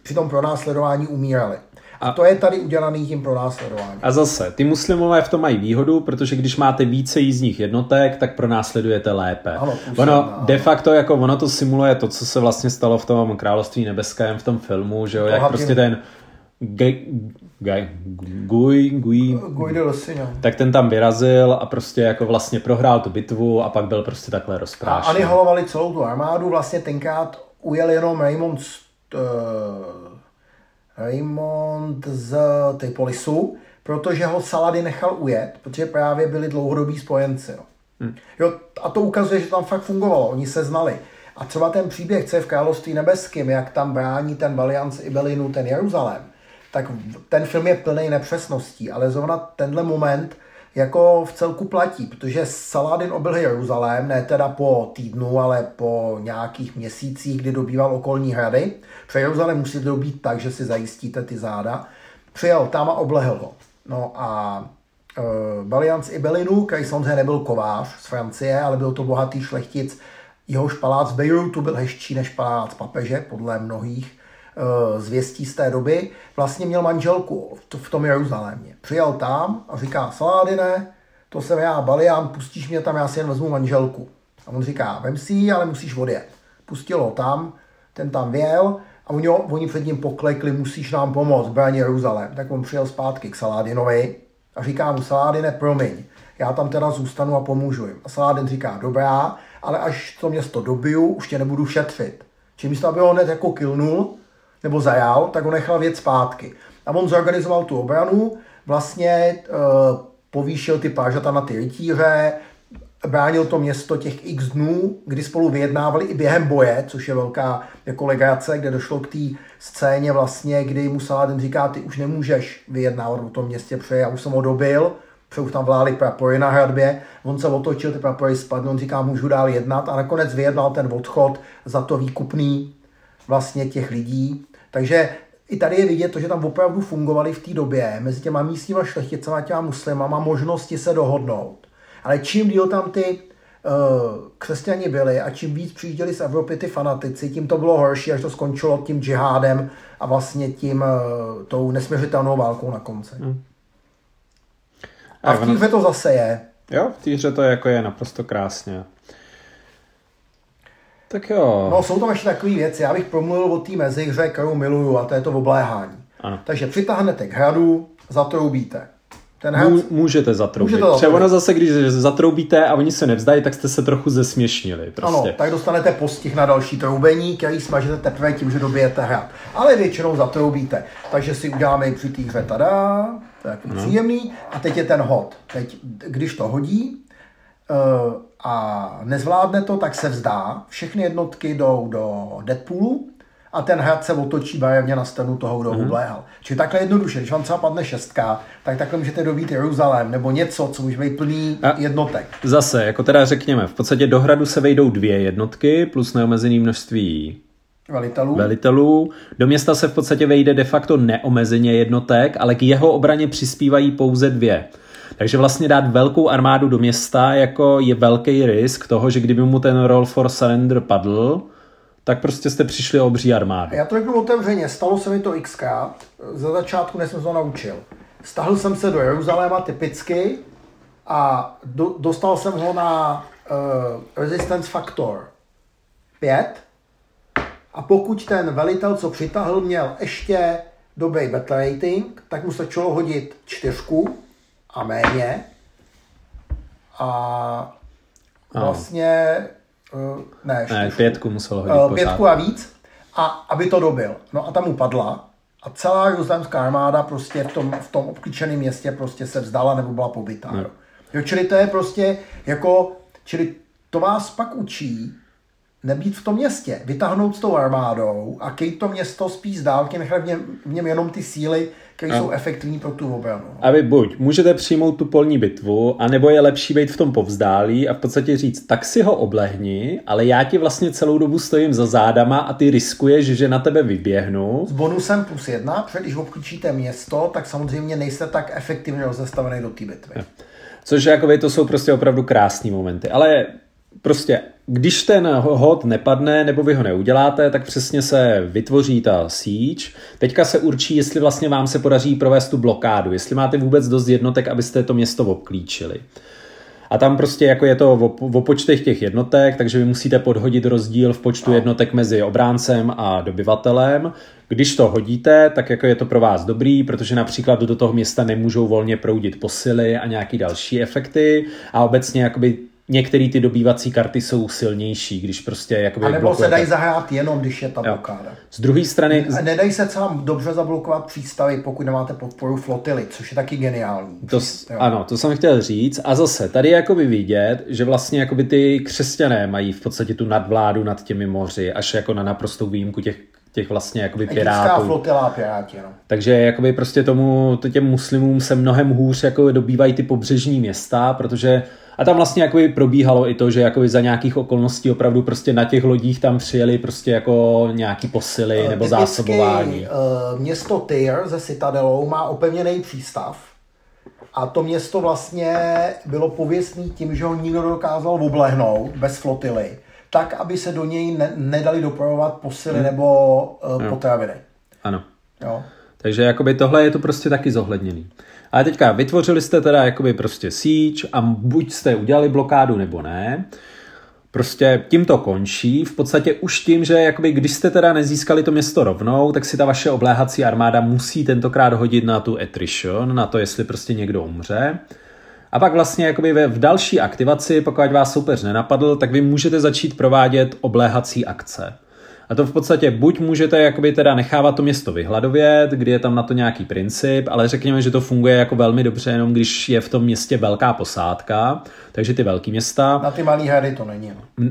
při tom pronásledování umírali. A to je tady udělaný tím pronásledováním. A zase, ty muslimové v tom mají výhodu, protože když máte více jízdních jednotek, tak pronásledujete lépe. Ano, působná, ono ano. de facto jako ono to simuluje to, co se vlastně stalo v tom království nebeském, v tom filmu, že jo, jak prostě ten Guy, Guy, Guy de Lusignan. tak ten tam vyrazil a prostě jako vlastně prohrál tu bitvu a pak byl prostě takhle A rozprášen. anihilovali celou tu armádu, vlastně tenkrát ujel jenom Raymond, z- uh, Raymond z Tripolisu, protože ho Saladin nechal ujet, protože právě byli dlouhodobí spojenci. No. Hmm. Jo, a to ukazuje, že tam fakt fungovalo, oni se znali. A třeba ten příběh, co je v Království nebeském, jak tam brání ten Valiant Ibelinu, ten Jeruzalém, tak ten film je plný nepřesností, ale zrovna tenhle moment jako v celku platí, protože Saladin obil Jeruzalém, ne teda po týdnu, ale po nějakých měsících, kdy dobýval okolní hrady. Pře Jeruzalém musíte dobít tak, že si zajistíte ty záda. Přijel tam a oblehl ho. No a uh, Balian z Ibelinu, který samozřejmě nebyl kovář z Francie, ale byl to bohatý šlechtic, jehož palác v Bejrutu byl hezčí než palác papeže, podle mnohých zvěstí z té doby, vlastně měl manželku v, tom Jeruzalémě. Přijel tam a říká, Saládine, to jsem já, Balian, pustíš mě tam, já si jen vezmu manželku. A on říká, vem si ji, ale musíš odjet. Pustil ho tam, ten tam věl a oni, oni před ním poklekli, musíš nám pomoct, brání Jeruzalém. Tak on přijel zpátky k Saládinovi a říká mu, Saládine, promiň, já tam teda zůstanu a pomůžu jim. A Saládin říká, dobrá, ale až to město dobiju, už tě nebudu šetřit. Čím místo, aby ho hned jako kilnul, nebo zajal, tak ho nechal věc zpátky. A on zorganizoval tu obranu, vlastně uh, povýšil ty pážata na ty rytíře, bránil to město těch x dnů, kdy spolu vyjednávali i během boje, což je velká jako legrace, kde došlo k té scéně vlastně, kdy mu Saladin říká, ty už nemůžeš vyjednávat o tom městě, protože já už jsem ho dobil, protože už tam vlály prapory na hradbě, on se otočil, ty prapory spadly, on říká, můžu dál jednat a nakonec vyjednal ten odchod za to výkupný vlastně těch lidí. Takže i tady je vidět to, že tam opravdu fungovaly v té době mezi těma místníma šlechticama a těma muslimama možnosti se dohodnout. Ale čím díl tam ty uh, křesťani byli a čím víc přijížděli z Evropy ty fanatici, tím to bylo horší, až to skončilo tím džihádem a vlastně tím uh, tou nesměřitelnou válkou na konci. Hmm. A v té to zase je. Jo, v té to jako je naprosto krásně. Tak jo. No, jsou tam ještě takové věci. Já bych promluvil o té mezihře, kterou miluju, a to je to obléhání. Ano. Takže přitáhnete k hradu, zatroubíte. Ten hrad, Mů, můžete zatroubit. Můžete zatroubit. Třeba ono zase, když zatroubíte a oni se nevzdají, tak jste se trochu zesměšnili. Prostě. ano, tak dostanete postih na další troubení, který smažete teprve tím, že dobijete hrad. Ale většinou zatroubíte. Takže si uděláme i při té hře tada, to je jako no. příjemný. A teď je ten hod. Teď, když to hodí, uh, a nezvládne to, tak se vzdá. Všechny jednotky jdou do Deadpoolu a ten hrad se otočí barevně na stranu toho, kdo mm-hmm. obléhal. Čili takhle jednoduše, když vám třeba padne šestka, tak takhle můžete dobít Jeruzalém nebo něco, co může být plný A- jednotek. Zase, jako teda řekněme, v podstatě do hradu se vejdou dvě jednotky plus neomezený množství Velitelů. velitelů. Do města se v podstatě vejde de facto neomezeně jednotek, ale k jeho obraně přispívají pouze dvě. Takže vlastně dát velkou armádu do města jako je velký risk toho, že kdyby mu ten roll for surrender padl, tak prostě jste přišli o obří armádu. Já to řeknu otevřeně, stalo se mi to xkrát, za začátku než jsem se to naučil. Stahl jsem se do Jeruzaléma typicky a do, dostal jsem ho na uh, resistance factor 5 a pokud ten velitel, co přitahl, měl ještě dobrý battle rating, tak mu stačilo hodit čtyřku a méně a vlastně, uh, ne, Ne, pětku musel hodit pořád. pětku a víc, a aby to dobil. No a tam mu padla a celá jeruzalémská armáda prostě v tom, v tom obklíčeném městě prostě se vzdala nebo byla pobytá. No. Jo. jo, čili to je prostě jako, čili to vás pak učí nebýt v tom městě, vytáhnout s tou armádou a kejt to město spíš z dálky, nechat v něm, v něm jenom ty síly, které jsou efektivní pro tu obranu. No. A vy buď můžete přijmout tu polní bitvu, anebo je lepší být v tom povzdálí a v podstatě říct, tak si ho oblehni, ale já ti vlastně celou dobu stojím za zádama a ty riskuješ, že na tebe vyběhnu. S bonusem plus jedna, protože když obklíčíte město, tak samozřejmě nejste tak efektivně rozestavený do té bitvy. Což jakoby to jsou prostě opravdu krásní momenty. Ale prostě, když ten hod nepadne nebo vy ho neuděláte, tak přesně se vytvoří ta siege. Teďka se určí, jestli vlastně vám se podaří provést tu blokádu, jestli máte vůbec dost jednotek, abyste to město obklíčili. A tam prostě jako je to o, o počtech těch jednotek, takže vy musíte podhodit rozdíl v počtu jednotek mezi obráncem a dobyvatelem. Když to hodíte, tak jako je to pro vás dobrý, protože například do toho města nemůžou volně proudit posily a nějaký další efekty a obecně jakoby některé ty dobývací karty jsou silnější, když prostě jakoby A nebo blokujete. se dají zahrát jenom, když je ta blokáda. Z druhé strany, A nedají se celá dobře zablokovat přístavy, pokud nemáte podporu flotily, což je taky geniální. To, jo. ano, to jsem chtěl říct. A zase, tady je jakoby vidět, že vlastně jakoby ty křesťané mají v podstatě tu nadvládu nad těmi moři, až jako na naprostou výjimku těch, těch vlastně jakoby pirátů. flotila piráti, no. Takže jakoby prostě tomu, to těm muslimům se mnohem hůř jako dobývají ty pobřežní města, protože a tam vlastně jakoby probíhalo i to, že jakoby za nějakých okolností opravdu prostě na těch lodích tam přijeli prostě jako nějaký posily nebo Typicky, zásobování. eh, město Tyr ze Citadelou má opevněný přístav a to město vlastně bylo pověstný tím, že ho nikdo nedokázal oblehnout bez flotily, tak, aby se do něj ne- nedali dopravovat posily Hmm. nebo uh, potraviny. Ano. Jo. Takže jakoby tohle je to prostě taky zohledněný. Ale teďka vytvořili jste teda jakoby prostě síť a buď jste udělali blokádu nebo ne. Prostě tím to končí. V podstatě už tím, že jakoby, když jste teda nezískali to město rovnou, tak si ta vaše obléhací armáda musí tentokrát hodit na tu attrition, na to, jestli prostě někdo umře. A pak vlastně jakoby v další aktivaci, pokud vás soupeř nenapadl, tak vy můžete začít provádět obléhací akce. A to v podstatě buď můžete jakoby teda nechávat to město vyhladovět, kdy je tam na to nějaký princip, ale řekněme, že to funguje jako velmi dobře, jenom když je v tom městě velká posádka, takže ty velké města. Na ty malé hry to není. No.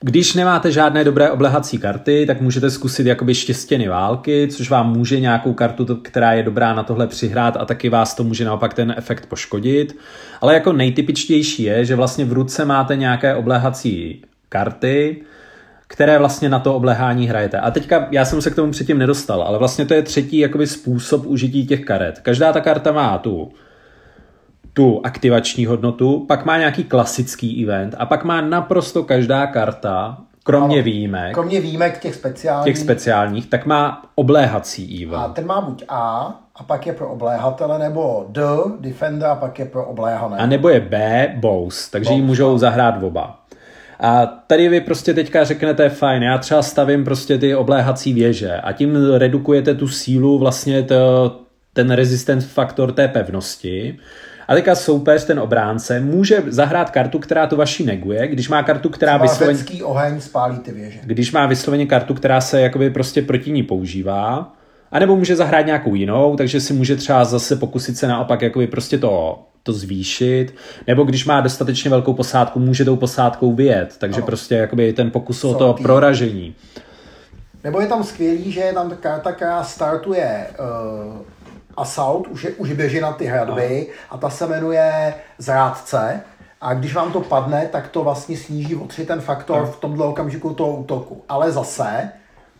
Když nemáte žádné dobré oblehací karty, tak můžete zkusit jakoby štěstěny války, což vám může nějakou kartu, která je dobrá na tohle přihrát a taky vás to může naopak ten efekt poškodit. Ale jako nejtypičtější je, že vlastně v ruce máte nějaké oblehací karty, které vlastně na to obléhání hrajete. A teďka já jsem se k tomu předtím nedostal, ale vlastně to je třetí jakoby způsob užití těch karet. Každá ta karta má tu tu aktivační hodnotu, pak má nějaký klasický event a pak má naprosto každá karta, kromě Ano. výjimek, Kromě výjimek těch speciálních. těch speciálních, tak má obléhací event. A ten má buď A, a pak je pro obléhatele, nebo D, Defender, a pak je pro obléhané. A nebo je B, bows, takže ji můžou zahrát oba. A tady vy prostě teďka řeknete, fajn, já třeba stavím prostě ty obléhací věže a tím redukujete tu sílu, vlastně to, ten resistant faktor té pevnosti. A teďka soupeř, ten obránce, může zahrát kartu, která to vaši neguje, když má kartu, která vysloveně... Oheň spálí ty věže. když má vysloveně kartu, která se jakoby prostě proti ní používá, a nebo může zahrát nějakou jinou, takže si může třeba zase pokusit se naopak jakoby prostě to, to zvýšit, nebo když má dostatečně velkou posádku, může tou posádkou vyjet, takže prostě jakoby ten pokus o to proražení. Nebo je tam skvělý, že je tam ta karta, která startuje uh, Assault, už, je, už běží na ty hradby a ta se jmenuje Zrádce. A když vám to padne, tak to vlastně sníží o tři ten faktor v tomto okamžiku toho útoku. Ale zase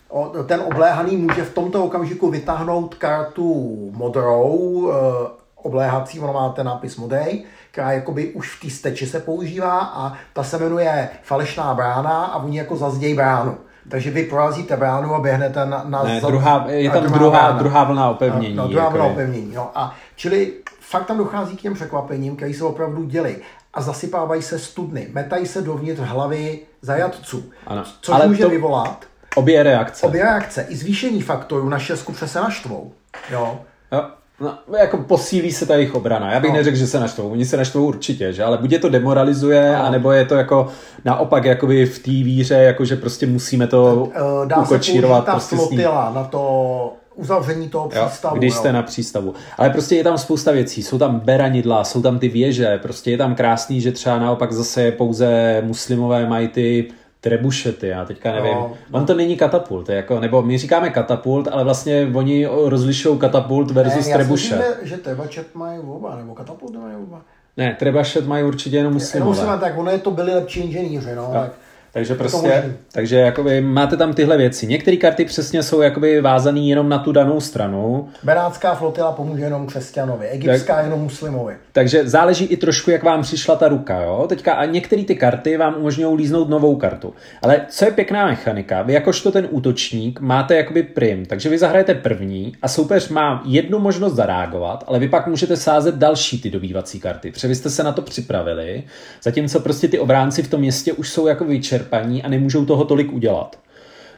o- ten obléhaný může v tomto okamžiku vytáhnout kartu modrou, eh, obléhací, ono má ten nápis modrej, která jakoby už v té steči se používá a ta se jmenuje falešná brána a oni jako zazdějí bránu. Takže vy prorazíte bránu a běhnete na... na Ne, druhá, je tam druhá, brána. druhá vlna opevnění. No, druhá vlna jakoby. opevnění. No. A čili fakt tam dochází k těm překvapením, které se opravdu děli. A zasypávají se studny, metají se dovnitř hlavy zajatců. Ano. Což Ale může to- vyvolat Obě reakce. obě reakce. I zvýšení faktorů na šestku se naštvou. Jo. Jo. No, jako posílí se ta jejich obrana. Já bych No. neřekl, že se naštvou. Oni se naštvou určitě, že? Ale buď je to demoralizuje, No. anebo je to jako naopak jakoby v té víře, jako že prostě musíme to Eh, Dá se ukočírovat ta prostě s ní. flotila na to uzavření toho Jo, přístavu. když jo. jste na přístavu. Ale prostě je tam spousta věcí. Jsou tam beranidla, jsou tam ty věže, prostě je tam krásný, že třeba naopak zase pouze muslimové mají ty trebušety, já teďka nevím. No. On to není katapult, jako, nebo my říkáme katapult, ale vlastně oni rozlišují katapult versus ne, já si trebušet. myslím, že, trebačet mají oba, nebo katapulty mají oba. Ne, trebušet mají určitě jenom Jenom muslimové. musíme, tak ono je to byli lepší inženýři, no. Tak, Takže prostě, takže jakoby máte tam tyhle věci. Některé karty přesně jsou jakoby vázané jenom na tu danou stranu. Benátská flotila pomůže jenom křesťanovi, egyptská tak, jenom muslimovi. Takže záleží i trošku, jak vám přišla ta ruka, jo. Teďka a některé ty karty vám umožňují líznout novou kartu. Ale co je pěkná mechanika, vy jakožto ten útočník máte jakoby prim, takže vy zahrajete první a soupeř má jednu možnost zareagovat, ale vy pak můžete sázet další ty dobývací karty, protože vy jste se na to připravili, zatímco prostě ty obránci v tom městě už jsou jako vyčerpaní vyčerpaní a nemůžou toho tolik udělat.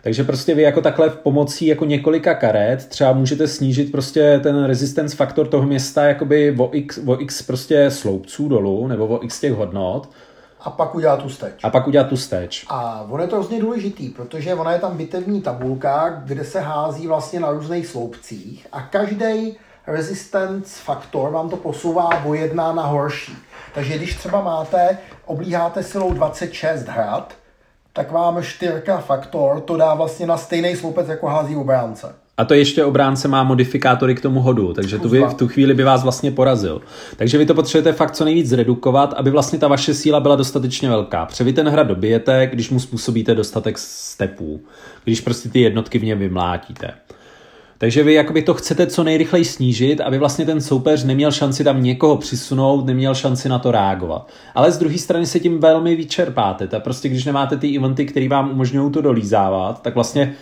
Takže prostě vy jako takhle v pomocí jako několika karet třeba můžete snížit prostě ten resistance faktor toho města jakoby o x, o x prostě sloupců dolů nebo o x těch hodnot. A pak udělat tu steč. A pak udělat tu steč. A ono je to hrozně důležitý, protože ona je tam bitevní tabulka, kde se hází vlastně na různých sloupcích a každý resistance faktor vám to posouvá o jedna na horší. Takže když třeba máte, oblíháte silou 26 hrad, tak vám čtyřka faktor to dá vlastně na stejný sloupec, jako hází obránce. A to ještě obránce má modifikátory k tomu hodu, takže tu v tu chvíli by vás vlastně porazil. Takže vy to potřebujete fakt co nejvíc zredukovat, aby vlastně ta vaše síla byla dostatečně velká. Protože vy ten hra dobijete, když mu způsobíte dostatek stepů, když prostě ty jednotky v něm vymlátíte. Takže vy jakoby to chcete co nejrychleji snížit, aby vlastně ten soupeř neměl šanci tam někoho přisunout, neměl šanci na to reagovat. Ale z druhé strany se tím velmi vyčerpáte. Ta prostě když nemáte ty eventy, které vám umožňují to dolízávat, tak vlastně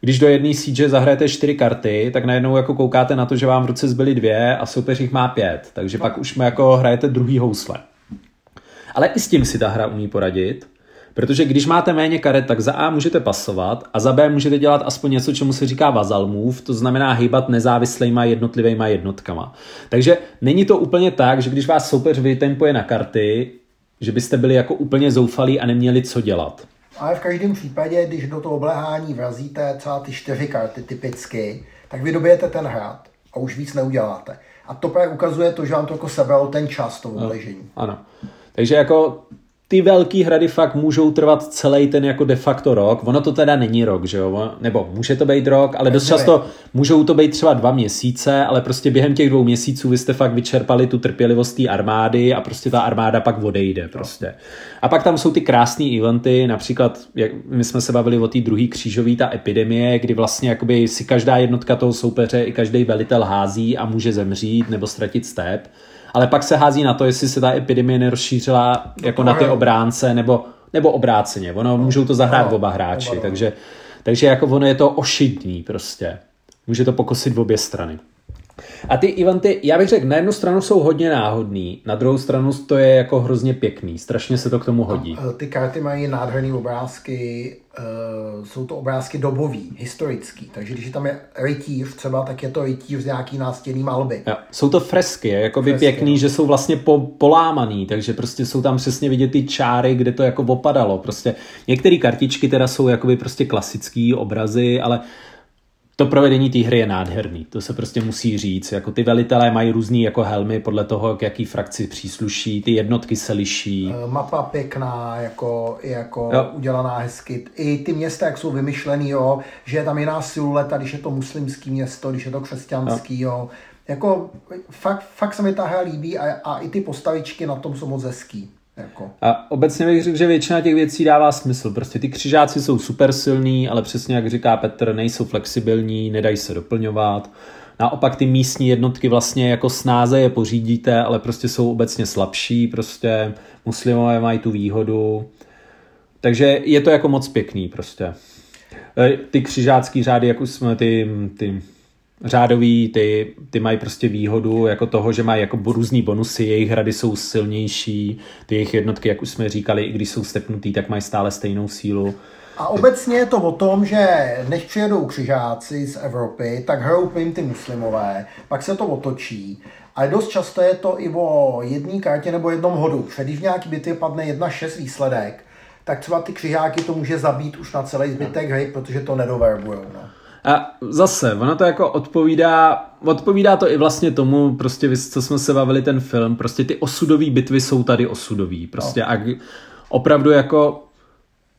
když do jedné siege zahrajete čtyři karty, tak najednou jako koukáte na to, že vám v ruce zbyly dvě a soupeř jich má pět. Takže pak už jako hrajete druhý housle. Ale i s tím si ta hra umí poradit. Protože když máte méně karet, tak za A můžete pasovat a za B můžete dělat aspoň něco, čemu se říká vazal move, to znamená hýbat nezávislýma jednotlivýma jednotkama. Takže není to úplně tak, že když vás soupeř vytempuje na karty, že byste byli jako úplně zoufalí a neměli co dělat. Ale v každém případě, když do toho obléhání vrazíte třeba ty čtyři karty typicky, tak vy dobijete ten hrad a už víc neuděláte. A to právě ukazuje to, že vám to jako sebralo ten čas, to obležení. Ano. ano. Takže jako ty velký hrady fakt můžou trvat celý ten jako de facto rok. Ono to teda není rok, že jo? Nebo může to být rok, ale dost často můžou to být třeba dva měsíce, ale prostě během těch dvou měsíců vy jste fakt vyčerpali tu trpělivost té armády a prostě ta armáda pak odejde prostě. A pak tam jsou ty krásné eventy, například, jak my jsme se bavili o té druhé křížové, ta epidemie, kdy vlastně jakoby si každá jednotka toho soupeře i každý velitel hází a může zemřít nebo ztratit step ale pak se hází na to, jestli se ta epidemie nerozšířila jako na ty obránce, nebo, nebo obráceně. Ono můžou to zahrát no, oba hráči, takže, takže jako ono je to ošidný prostě. Může to pokosit v obě strany. A ty eventy, já bych řekl, na jednu stranu jsou hodně náhodný, na druhou stranu to je jako hrozně pěkný, strašně se to k tomu hodí. A, ty karty mají nádherné obrázky, uh, jsou to obrázky dobový, historický, takže když tam je rytíř třeba, tak je to rytíř z nějaký nástěnný malby. Ja, jsou to fresky, jako by pěkný, no. že jsou vlastně po, polámaný, takže prostě jsou tam přesně vidět ty čáry, kde to jako opadalo. Prostě některé kartičky teda jsou jakoby prostě klasický obrazy, ale to provedení té hry je nádherný, to se prostě musí říct. Jako ty velitelé mají různý jako helmy podle toho, k jaký frakci přísluší, ty jednotky se liší. Eh, mapa pěkná, jako, jako jo. udělaná hezky. I ty města, jak jsou vymyšlený, jo, že je tam jiná silueta, když je to muslimský město, když je to křesťanský, jo. jo. Jako fakt, fakt se mi ta hra líbí a, a i ty postavičky na tom jsou moc hezký. Jako. A obecně bych řekl, že většina těch věcí dává smysl. Prostě ty křižáci jsou super silní, ale přesně jak říká Petr, nejsou flexibilní, nedají se doplňovat. Naopak ty místní jednotky vlastně jako snáze je pořídíte, ale prostě jsou obecně slabší, prostě muslimové mají tu výhodu. Takže je to jako moc pěkný prostě. E, ty křižácký řády, jak už jsme ty, ty řádový, ty, ty mají prostě výhodu jako toho, že mají jako různý bonusy, jejich hrady jsou silnější, ty jejich jednotky, jak už jsme říkali, i když jsou stepnutý, tak mají stále stejnou sílu. A obecně je to o tom, že než přijedou křižáci z Evropy, tak hrajou jim ty muslimové, pak se to otočí. A dost často je to i o jedné kartě nebo jednom hodu. Když v nějaký bitvě padne jedna šest výsledek, tak třeba ty křižáky to může zabít už na celý zbytek hry, protože to nedoverbujou. No. A zase, ono to jako odpovídá, odpovídá to i vlastně tomu, prostě, co jsme se bavili ten film, prostě ty osudové bitvy jsou tady osudový, prostě no. a opravdu jako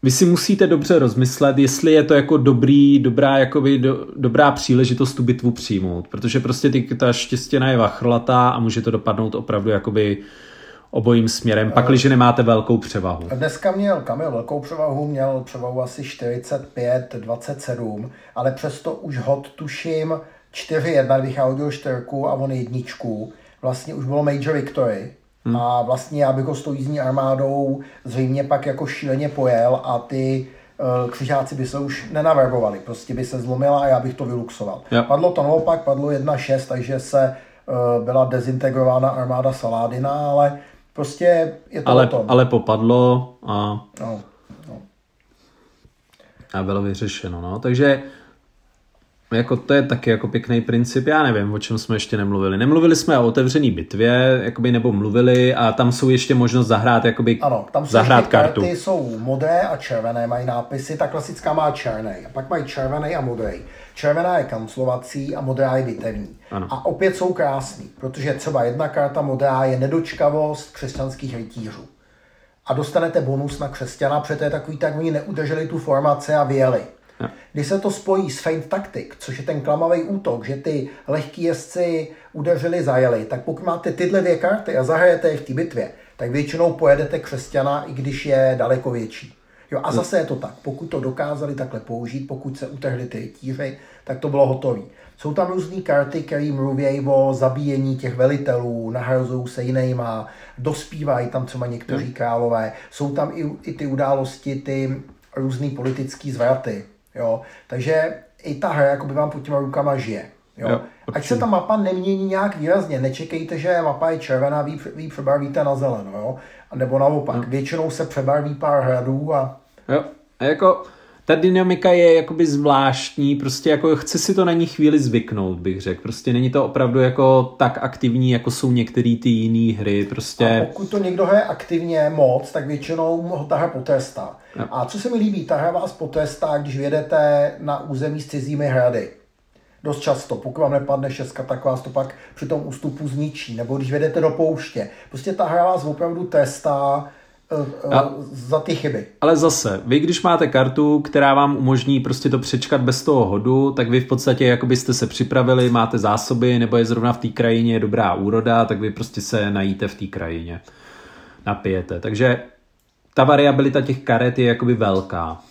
vy si musíte dobře rozmyslet, jestli je to jako dobrý, dobrá, jakoby do, dobrá příležitost tu bitvu přijmout, protože prostě ty, ta štěstěna je vachrlatá a může to dopadnout opravdu jakoby obojím směrem, pakliže nemáte velkou převahu. Dneska měl Kamil velkou převahu, měl převahu asi 45-27, ale přesto už hod tuším 4-1, když já hodil čtyřku a on jedničku. Vlastně už bylo Major Victory. Hmm. A vlastně já bych ho s tou jízdní armádou zřejmě pak jako šíleně pojel a ty uh, křižáci by se už nenaverbovali. Prostě by se zlomila a já bych to vyluxoval. Ja. Padlo to naopak, padlo 1-6, takže se uh, byla dezintegrována armáda Saládina, ale prostě je to ale, o tom. ale popadlo a, No, no. a bylo vyřešeno. No. Takže jako to je taky jako pěkný princip, já nevím, o čem jsme ještě nemluvili. Nemluvili jsme o otevřený bitvě, jakoby, nebo mluvili a tam jsou ještě možnost zahrát, jakoby, Ano, tam jsou zahrát kartu. karty, jsou modré a červené, mají nápisy, ta klasická má černý, a pak mají červený a modrý. Červená je kanclovací a modrá je bitevní. Ano. A opět jsou krásný, protože třeba jedna karta modrá je nedočkavost křesťanských rytířů. A dostanete bonus na křesťana, protože to je takový, tak oni neudrželi tu formaci a vyjeli. Jo. Když se to spojí s feint taktik, což je ten klamavý útok, že ty lehký jezdci udeřili, zajeli, tak pokud máte tyhle dvě karty a zahrajete je v té bitvě, tak většinou pojedete křesťana, i když je daleko větší. Jo, a zase je to tak, pokud to dokázali takhle použít, pokud se utrhli ty rytíři, tak to bylo hotové. Jsou tam různé karty, které mluví o zabíjení těch velitelů, nahrazují se jinýma, dospívají tam třeba někteří králové. Jsou tam i, i ty události, ty různý politický zvraty. Jo? Takže i ta hra jakoby vám pod těma rukama žije. Jo? Jo, Ať se ta mapa nemění nějak výrazně. Nečekejte, že mapa je červená, vy, vy přebarvíte na zeleno. Jo? Nebo naopak. Většinou se přebarví pár hradů a Jo. A jako ta dynamika je jakoby zvláštní, prostě jako chce si to na ní chvíli zvyknout, bych řekl. Prostě není to opravdu jako tak aktivní, jako jsou některé ty jiné hry, prostě... A pokud to někdo hraje aktivně moc, tak většinou ho ta hra potrestá. Jo. A co se mi líbí, ta hra vás potrestá, když vědete na území s cizími hrady. Dost často. Pokud vám nepadne šestka, tak vás to pak při tom ústupu zničí. Nebo když vedete do pouště. Prostě ta hra vás opravdu trestá uh, A- uh, za ty chyby. Ale zase, vy když máte kartu, která vám umožní prostě to přečkat bez toho hodu, tak vy v podstatě jako byste se připravili, máte zásoby, nebo je zrovna v té krajině dobrá úroda, tak vy prostě se najíte v té krajině. Napijete. Takže ta variabilita těch karet je jakoby velká.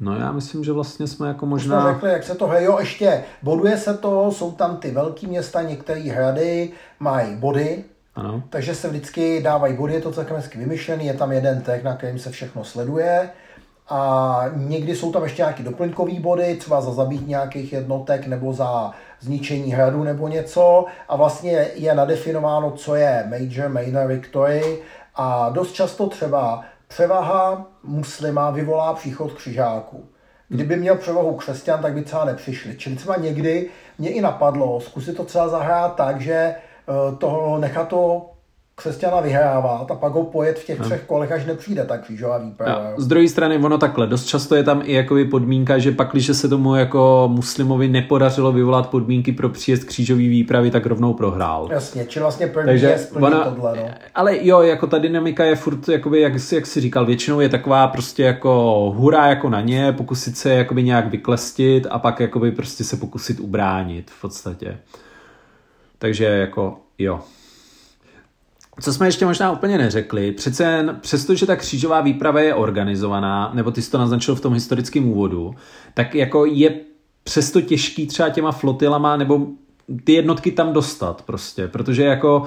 No já myslím, že vlastně jsme jako Jsme možná... řekli, jak se to hraje. Jo, ještě boduje se to, jsou tam ty velké města, některé hrady mají body, Ano. takže se vždycky dávají body, je to celkem hezky vymyšlený, je tam jeden tag, na kterým se všechno sleduje. A někdy jsou tam ještě nějaké doplňkové body, třeba za zabít nějakých jednotek nebo za zničení hradu nebo něco. A vlastně je nadefinováno, co je major, minor, victory. A dost často třeba převaha muslima vyvolá příchod křižáků. Kdyby měl převahu křesťan, tak by třeba nepřišli. Čili třeba někdy mě i napadlo zkusit to třeba zahrát tak, že toho nechat to křesťana vyhrávat a pak ho pojet v těch třech kolech, až nepřijde ta křížová výprava. Z druhé strany ono takhle, dost často je tam i jakoby podmínka, že pak, když se tomu jako muslimovi nepodařilo vyvolat podmínky pro příjezd křížový výpravy, tak rovnou prohrál. Jasně, či vlastně první Takže je ona, tohle. No. ale jo, jako ta dynamika je furt, jakoby, jak, jsi, jak jsi říkal, většinou je taková prostě jako hurá jako na ně, pokusit se jakoby nějak vyklestit a pak jakoby prostě se pokusit ubránit v podstatě. Takže jako jo. Co jsme ještě možná úplně neřekli, přece jen, přestože ta křížová výprava je organizovaná, nebo ty jsi to naznačil v tom historickém úvodu, tak jako je přesto těžký třeba těma flotilama nebo ty jednotky tam dostat prostě, protože jako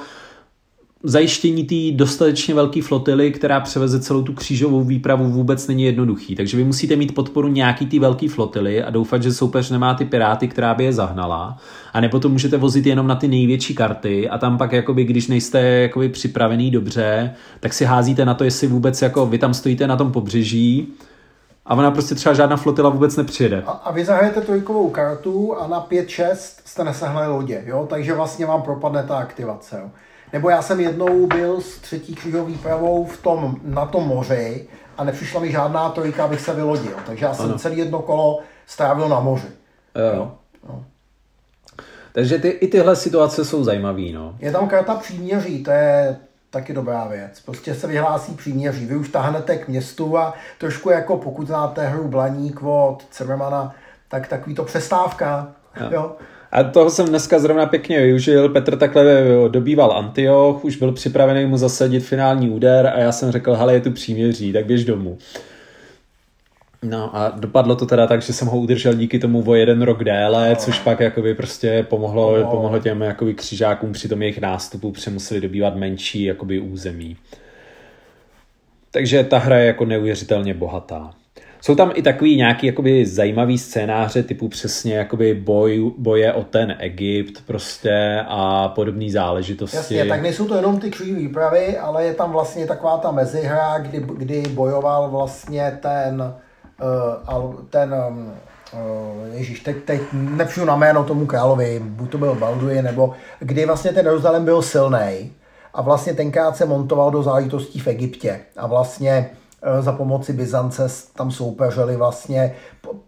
zajištění té dostatečně velké flotily, která převeze celou tu křížovou výpravu, vůbec není jednoduchý. Takže vy musíte mít podporu nějaký té velké flotily a doufat, že soupeř nemá ty piráty, která by je zahnala. A nebo to můžete vozit jenom na ty největší karty a tam pak, jakoby, když nejste jakoby, připravený dobře, tak si házíte na to, jestli vůbec jako vy tam stojíte na tom pobřeží a ona prostě třeba žádná flotila vůbec nepřijede. A, a vy zahrajete trojkovou kartu a na 5-6 jste nesehnali lodě, jo? takže vlastně vám propadne ta aktivace. Jo? Nebo já jsem jednou byl s třetí křížovou výpravou v tom, na tom moři a nepřišla mi žádná trojka, abych se vylodil. Takže já jsem Ano. celý jedno kolo strávil na moři. Jo. Takže ty, i tyhle situace jsou zajímavé. No. Je tam karta příměří, to je taky dobrá věc. Prostě se vyhlásí příměří. Vy už tahnete k městu a trošku jako pokud znáte hru Blaník od Cermana, tak takový to přestávka. Jo. Jo. A toho jsem dneska zrovna pěkně využil. Petr takhle dobýval Antioch, už byl připravený mu zasadit finální úder a já jsem řekl, hele, je tu příměří, tak běž domů. No a dopadlo to teda tak, že jsem ho udržel díky tomu o jeden rok déle, což pak jakoby prostě pomohlo, pomohlo těm jakoby křižákům při tom jejich nástupu, protože museli dobývat menší jakoby území. Takže ta hra je jako neuvěřitelně bohatá. Jsou tam i takový nějaký jakoby zajímavý scénáře typu přesně jakoby boj, boje o ten Egypt prostě a podobné záležitosti. Jasně, tak nejsou to jenom ty křižové výpravy, ale je tam vlastně taková ta mezihra, kdy, kdy bojoval vlastně ten uh, ten uh, Ježíš, teď, teď nepřiju na jméno tomu královi, buď to byl Balduin, nebo kdy vlastně ten Jeruzalém byl silný a vlastně tenkrát se montoval do záležitostí v Egyptě a vlastně za pomoci Byzance tam soupeřili vlastně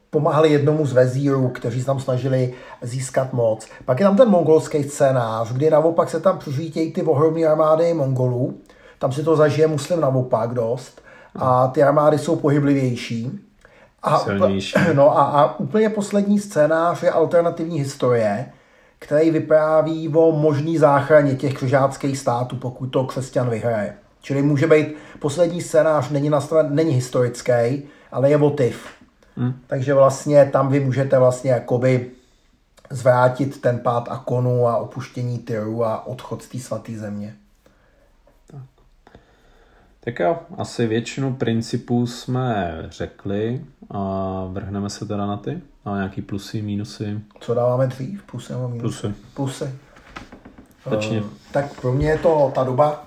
pomáhali jednomu z vezírů, kteří tam snažili získat moc. Pak je tam ten mongolský scénář, kdy naopak se tam přižítějí ty ohromné armády mongolů. Tam si to zažije muslim naopak dost. A ty armády jsou pohyblivější. A, Silnější. No a, a úplně poslední scénář je alternativní historie, který vypráví o možný záchraně těch křižáckých států, pokud to křesťan vyhraje. Čili může být, poslední scénář není, nastaven, není historický, ale je motiv. Hmm. Takže vlastně tam vy můžete vlastně jakoby zvrátit ten pád Akonu a opuštění Tyru a odchod z té svaté země. Tak jo, asi většinu principů jsme řekli a vrhneme se teda na ty, na nějaký plusy, mínusy. Co dáváme dřív? Plusy nebo mínusy? Plusy. Plusy. Uh, tak pro mě je to ta doba,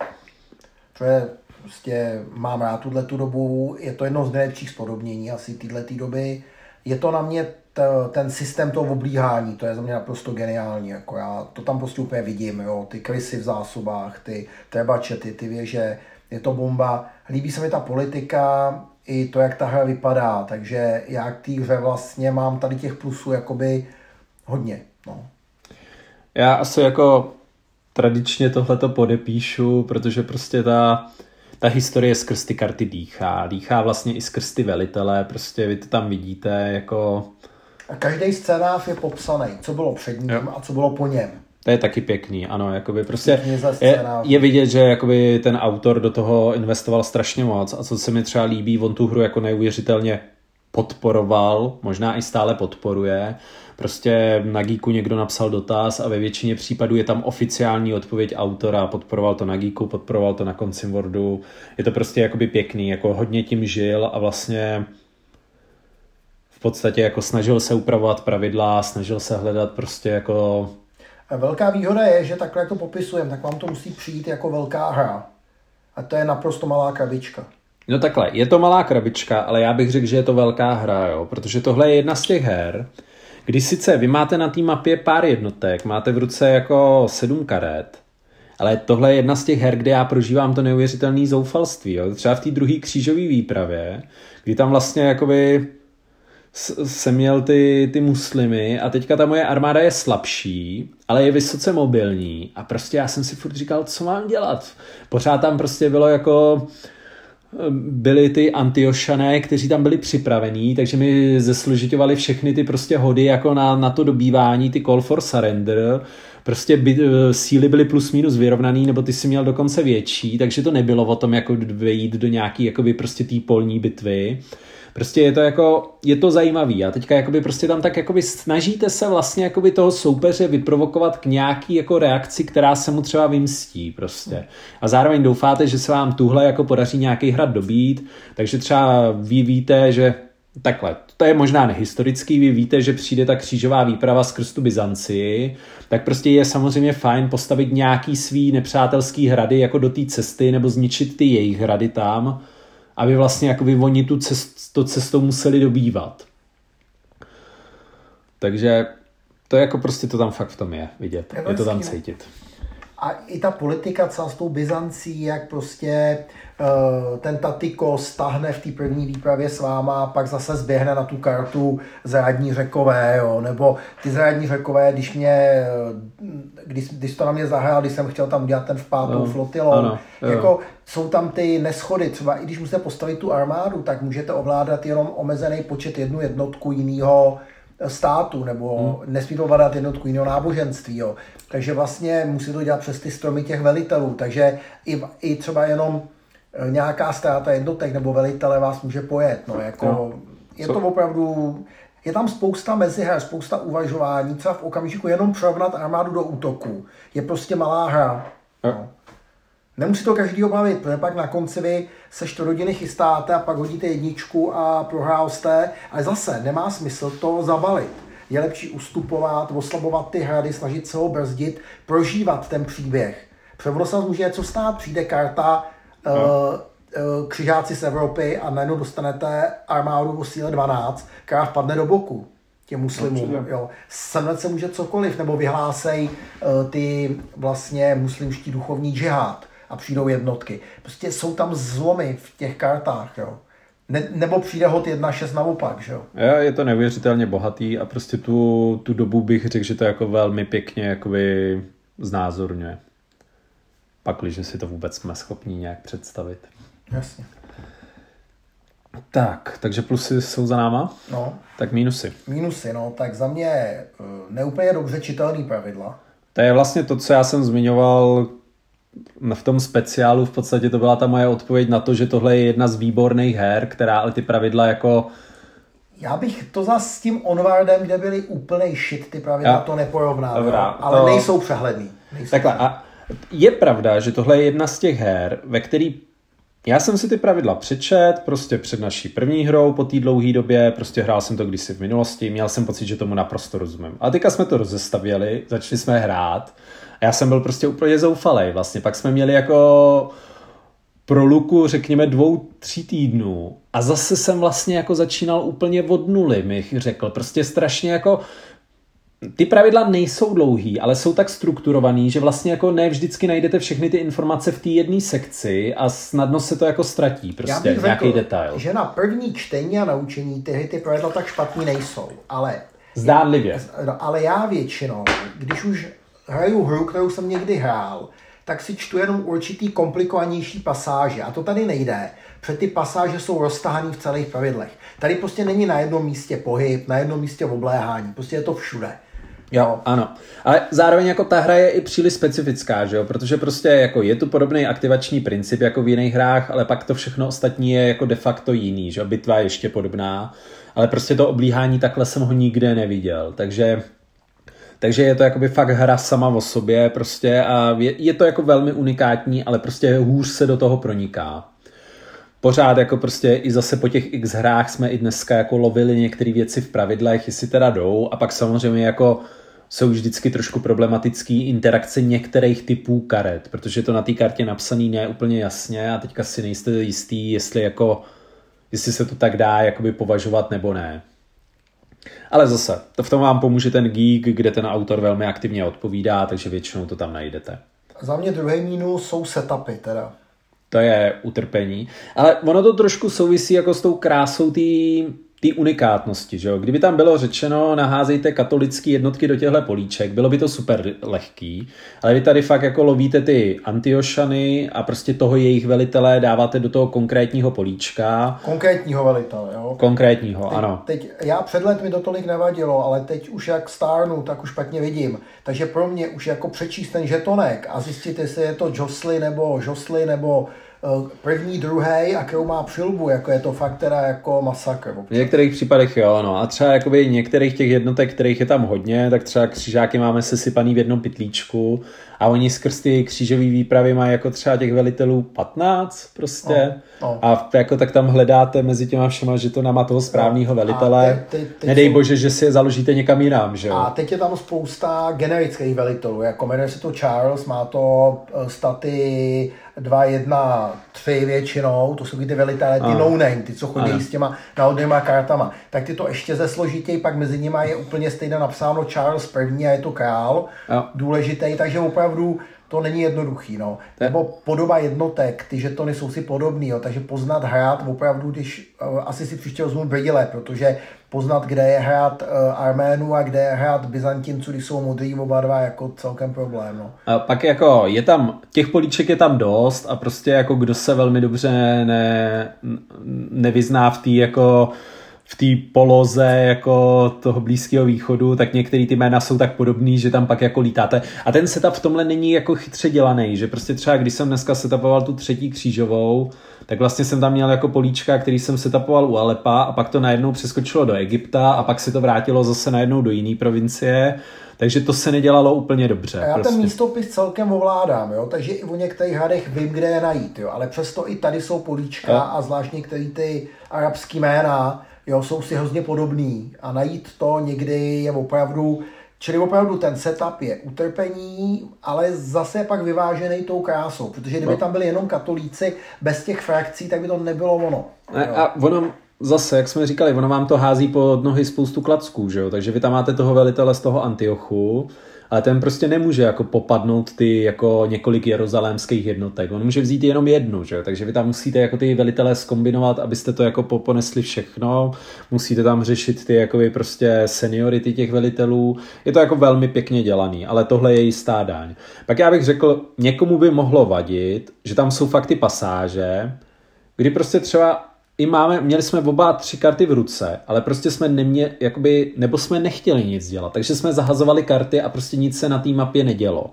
to je prostě mám rád tuhle tu dobu, je to jedno z nejlepších spodobnění asi téhle doby. Je to na mě t, ten systém toho oblíhání, to je za mě naprosto geniální, jako já to tam prostě úplně vidím, jo, ty krysy v zásobách, ty trebače, ty, ty věže, je to bomba. Líbí se mi ta politika, i to, jak ta hra vypadá, takže já k té hře vlastně mám tady těch plusů jakoby hodně. No. Já asi jako tradičně tohleto podepíšu, protože prostě ta, ta historie skrz ty karty dýchá. Dýchá vlastně i skrz ty velitele, prostě vy to tam vidíte jako... A každý scénář je popsaný, co bylo před ním jo. a co bylo po něm. To je taky pěkný, ano, jakoby prostě je, je vidět, že jakoby ten autor do toho investoval strašně moc a co se mi třeba líbí, on tu hru jako neuvěřitelně podporoval, možná i stále podporuje. Prostě na Geeku někdo napsal dotaz a ve většině případů je tam oficiální odpověď autora, podporoval to na Geeku, podporoval to na Concim Wordu. Je to prostě jakoby pěkný, jako hodně tím žil a vlastně v podstatě jako snažil se upravovat pravidla, snažil se hledat prostě jako Velká výhoda je, že takhle, jak to popisujeme, tak vám to musí přijít jako velká hra. A to je naprosto malá krabička. No takhle, je to malá krabička, ale já bych řekl, že je to velká hra, jo? protože tohle je jedna z těch her, kdy sice vy máte na té mapě pár jednotek, máte v ruce jako sedm karet, ale tohle je jedna z těch her, kde já prožívám to neuvěřitelné zoufalství. Jo? Třeba v té druhé křížové výpravě, kdy tam vlastně jakoby jsem měl ty, ty muslimy a teďka ta moje armáda je slabší, ale je vysoce mobilní a prostě já jsem si furt říkal, co mám dělat. Pořád tam prostě bylo jako byli ty antiošané, kteří tam byli připravení, takže mi zesložitovali všechny ty prostě hody jako na, na to dobývání, ty call for surrender, prostě by, síly byly plus minus vyrovnaný, nebo ty si měl dokonce větší, takže to nebylo o tom jako vejít do nějaký jakoby prostě té polní bitvy. Prostě je to jako, je to zajímavý. A teďka jakoby prostě tam tak jakoby snažíte se vlastně jakoby toho soupeře vyprovokovat k nějaký jako reakci, která se mu třeba vymstí prostě. A zároveň doufáte, že se vám tuhle jako podaří nějaký hrad dobít, takže třeba vy víte, že takhle, to je možná nehistorický, vy víte, že přijde ta křížová výprava skrz tu Byzancii, tak prostě je samozřejmě fajn postavit nějaký svý nepřátelský hrady jako do té cesty nebo zničit ty jejich hrady tam, aby vlastně jakoby oni tu cest, to cestou museli dobývat. Takže to je jako prostě to tam fakt v tom je vidět. Je, je to tam cítit. A i ta politika celá s tou Byzancí, jak prostě uh, ten Tatiko stahne v té první výpravě s váma a pak zase zběhne na tu kartu zrádní řekové, jo, nebo ty zrádní řekové, když mě, eh, když, když to na mě zahrál, když jsem chtěl tam udělat ten vpátou no, flotilou, ano, jako jsou tam ty neschody, třeba i když musíte postavit tu armádu, tak můžete ovládat jenom omezený počet jednu jednotku jiného státu, nebo hmm. nesmí to ovládat jednotku jiného náboženství. Jo. Takže vlastně musí to dělat přes ty stromy těch velitelů. Takže i, i třeba jenom eh, nějaká ztráta jednotek nebo velitele vás může pojet. No, jako, no. Je to opravdu je tam spousta meziher, spousta uvažování, třeba v okamžiku jenom přerovnat armádu do útoku. Je prostě malá hra. No. Nemusí to každý obavit, protože pak na konci vy se čtvrt rodiny chystáte a pak hodíte jedničku a prohrál jste, ale zase nemá smysl to zabalit. Je lepší ustupovat, oslabovat ty hrady, snažit se ho brzdit, prožívat ten příběh. Protože se může něco stát, přijde karta, no. uh, křižáci z Evropy a najednou dostanete armádu o síle 12, která vpadne do boku těm muslimům. Jo. Semlet se může cokoliv, nebo vyhlásej uh, ty vlastně muslimští duchovní džihad a přijdou jednotky. Prostě jsou tam zlomy v těch kartách, jo. Ne, nebo přijde hod 1.6 naopak, že jo? Je to neuvěřitelně bohatý a prostě tu, tu dobu bych řekl, že to jako velmi pěkně jakoby znázorňuje. Pakliže si to vůbec jsme schopni nějak představit. Jasně. Tak, takže plusy jsou za náma? No. Tak mínusy. Mínusy, no, tak za mě eh, neúplně dobře čitelný pravidla. To je vlastně to, co já jsem zmiňoval v tom speciálu, v podstatě to byla ta moje odpověď na to, že tohle je jedna z výborných her, která ale ty pravidla jako já bych to zase s tím Onwardem, kde byly úplný shit, ty pravidla, já, to neporovnal. Dobrá, ale to... nejsou přehledný. Nejsou Takhle, a je pravda, že tohle je jedna z těch her, ve který já jsem si ty pravidla přečet, prostě před naší první hrou po té dlouhé době, prostě hrál jsem to kdysi v minulosti, měl jsem pocit, že tomu naprosto rozumím. A teďka jsme to rozestavěli, začali jsme hrát a já jsem byl prostě úplně zoufalý vlastně. Pak jsme měli jako pro luku, řekněme, dvou, tří týdnů a zase jsem vlastně jako začínal úplně od nuly, bych řekl. Prostě strašně jako ty pravidla nejsou dlouhý, ale jsou tak strukturovaný, že vlastně jako ne vždycky najdete všechny ty informace v té jedné sekci a snadno se to jako ztratí, prostě nějaký detail. že na první čtení a naučení ty, ty pravidla tak špatný nejsou, ale... Zdánlivě. No, ale já většinou, když už hraju hru, kterou jsem někdy hrál, tak si čtu jenom určitý komplikovanější pasáže. A to tady nejde, protože ty pasáže jsou roztahané v celých pravidlech. Tady prostě není na jednom místě pohyb, na jednom místě obléhání, prostě je to všude. Jo, ano. Ale zároveň jako ta hra je i příliš specifická, že jo? Protože prostě jako je tu podobný aktivační princip jako v jiných hrách, ale pak to všechno ostatní je jako de facto jiný, že jo? Bitva je ještě podobná, ale prostě to oblíhání takhle jsem ho nikde neviděl, takže takže je to jakoby fakt hra sama o sobě prostě a je, je to jako velmi unikátní, ale prostě hůř se do toho proniká. Pořád jako prostě i zase po těch x hrách jsme i dneska jako lovili některé věci v pravidlech, jestli teda jdou a pak samozřejmě jako jsou vždycky trošku problematický interakce některých typů karet, protože to na té kartě napsaný ne úplně jasně a teďka si nejste jistý, jestli jako jestli se to tak dá jakoby považovat nebo ne. Ale zase, to v tom vám pomůže ten geek, kde ten autor velmi aktivně odpovídá, takže většinou to tam najdete. Za mě druhý mínus jsou setupy teda. To je utrpení. Ale ono to trošku souvisí jako s tou krásou té té unikátnosti. Že jo? Kdyby tam bylo řečeno, naházejte katolické jednotky do těchto políček, bylo by to super lehký, ale vy tady fakt jako lovíte ty antiošany a prostě toho jejich velitele dáváte do toho konkrétního políčka. Konkrétního velitele, jo? Konkrétního, teď, ano. Teď, já před let mi to tolik nevadilo, ale teď už jak stárnu, tak už špatně vidím. Takže pro mě už jako přečíst ten žetonek a zjistit, jestli je to Josly nebo Josly nebo první, druhý a kterou má přilbu, jako je to fakt teda jako masakr. V některých případech jo, no a třeba jakoby některých těch jednotek, kterých je tam hodně, tak třeba křižáky máme sesypaný v jednom pitlíčku a oni skrz ty křížové výpravy mají jako třeba těch velitelů 15 prostě no, no. a jako tak tam hledáte mezi těma všema žetonama toho správného no. velitele. Te, te, te Nedej jsou... bože, že si je založíte někam jinam, že jo? A teď je tam spousta generických velitelů, jako jmenuje se to Charles, má to eh, staty 2, 1, 3 většinou, to jsou ty velitelé, ty no name, ty, co chodí ano. s těma náhodnýma kartama, tak ty to ještě ze složitěji, pak mezi nimi je úplně stejně napsáno Charles první a je to král, no. důležitý, takže opravdu to není jednoduchý, no. Nebo podoba jednotek, ty žetony jsou si podobný, jo, takže poznat hrát opravdu, když uh, asi si příště vezmu brýle, protože poznat, kde je hrát uh, Arménu a kde je hrát Byzantinců, když jsou modrý oba dva, jako celkem problém, no. A pak jako je tam, těch políček je tam dost a prostě jako kdo se velmi dobře ne, nevyzná v té jako v té poloze jako toho Blízkého východu, tak některé ty jména jsou tak podobný, že tam pak jako lítáte. A ten setup v tomhle není jako chytře dělaný, že prostě třeba když jsem dneska setupoval tu třetí křížovou, tak vlastně jsem tam měl jako políčka, který jsem setapoval u Alepa a pak to najednou přeskočilo do Egypta a pak se to vrátilo zase najednou do jiné provincie takže to se nedělalo úplně dobře. A já prostě. ten místopis celkem ovládám, jo? takže i u některých hadech vím, kde je najít. Jo? Ale přesto i tady jsou políčka a, a zvlášť některé ty arabský jména jo, jsou si hrozně podobný. A najít to někdy je opravdu Čili opravdu ten setup je utrpení, ale zase pak vyvážený tou krásou, protože kdyby no. tam byli jenom katolíci bez těch frakcí, tak by to nebylo ono. A, a ono, zase, jak jsme říkali, ono vám to hází pod nohy spoustu klacků, že jo? takže vy tam máte toho velitele z toho Antiochu, ale ten prostě nemůže jako popadnout ty jako několik jeruzalémských jednotek. On může vzít jenom jednu, že? takže vy tam musíte jako ty velitelé skombinovat, abyste to jako ponesli všechno. Musíte tam řešit ty jako prostě seniority těch velitelů. Je to jako velmi pěkně dělaný, ale tohle je jistá daň. Pak já bych řekl, někomu by mohlo vadit, že tam jsou fakt ty pasáže, kdy prostě třeba i máme, měli jsme oba tři karty v ruce, ale prostě jsme nemě, jakoby, nebo jsme nechtěli nic dělat, takže jsme zahazovali karty a prostě nic se na té mapě nedělo.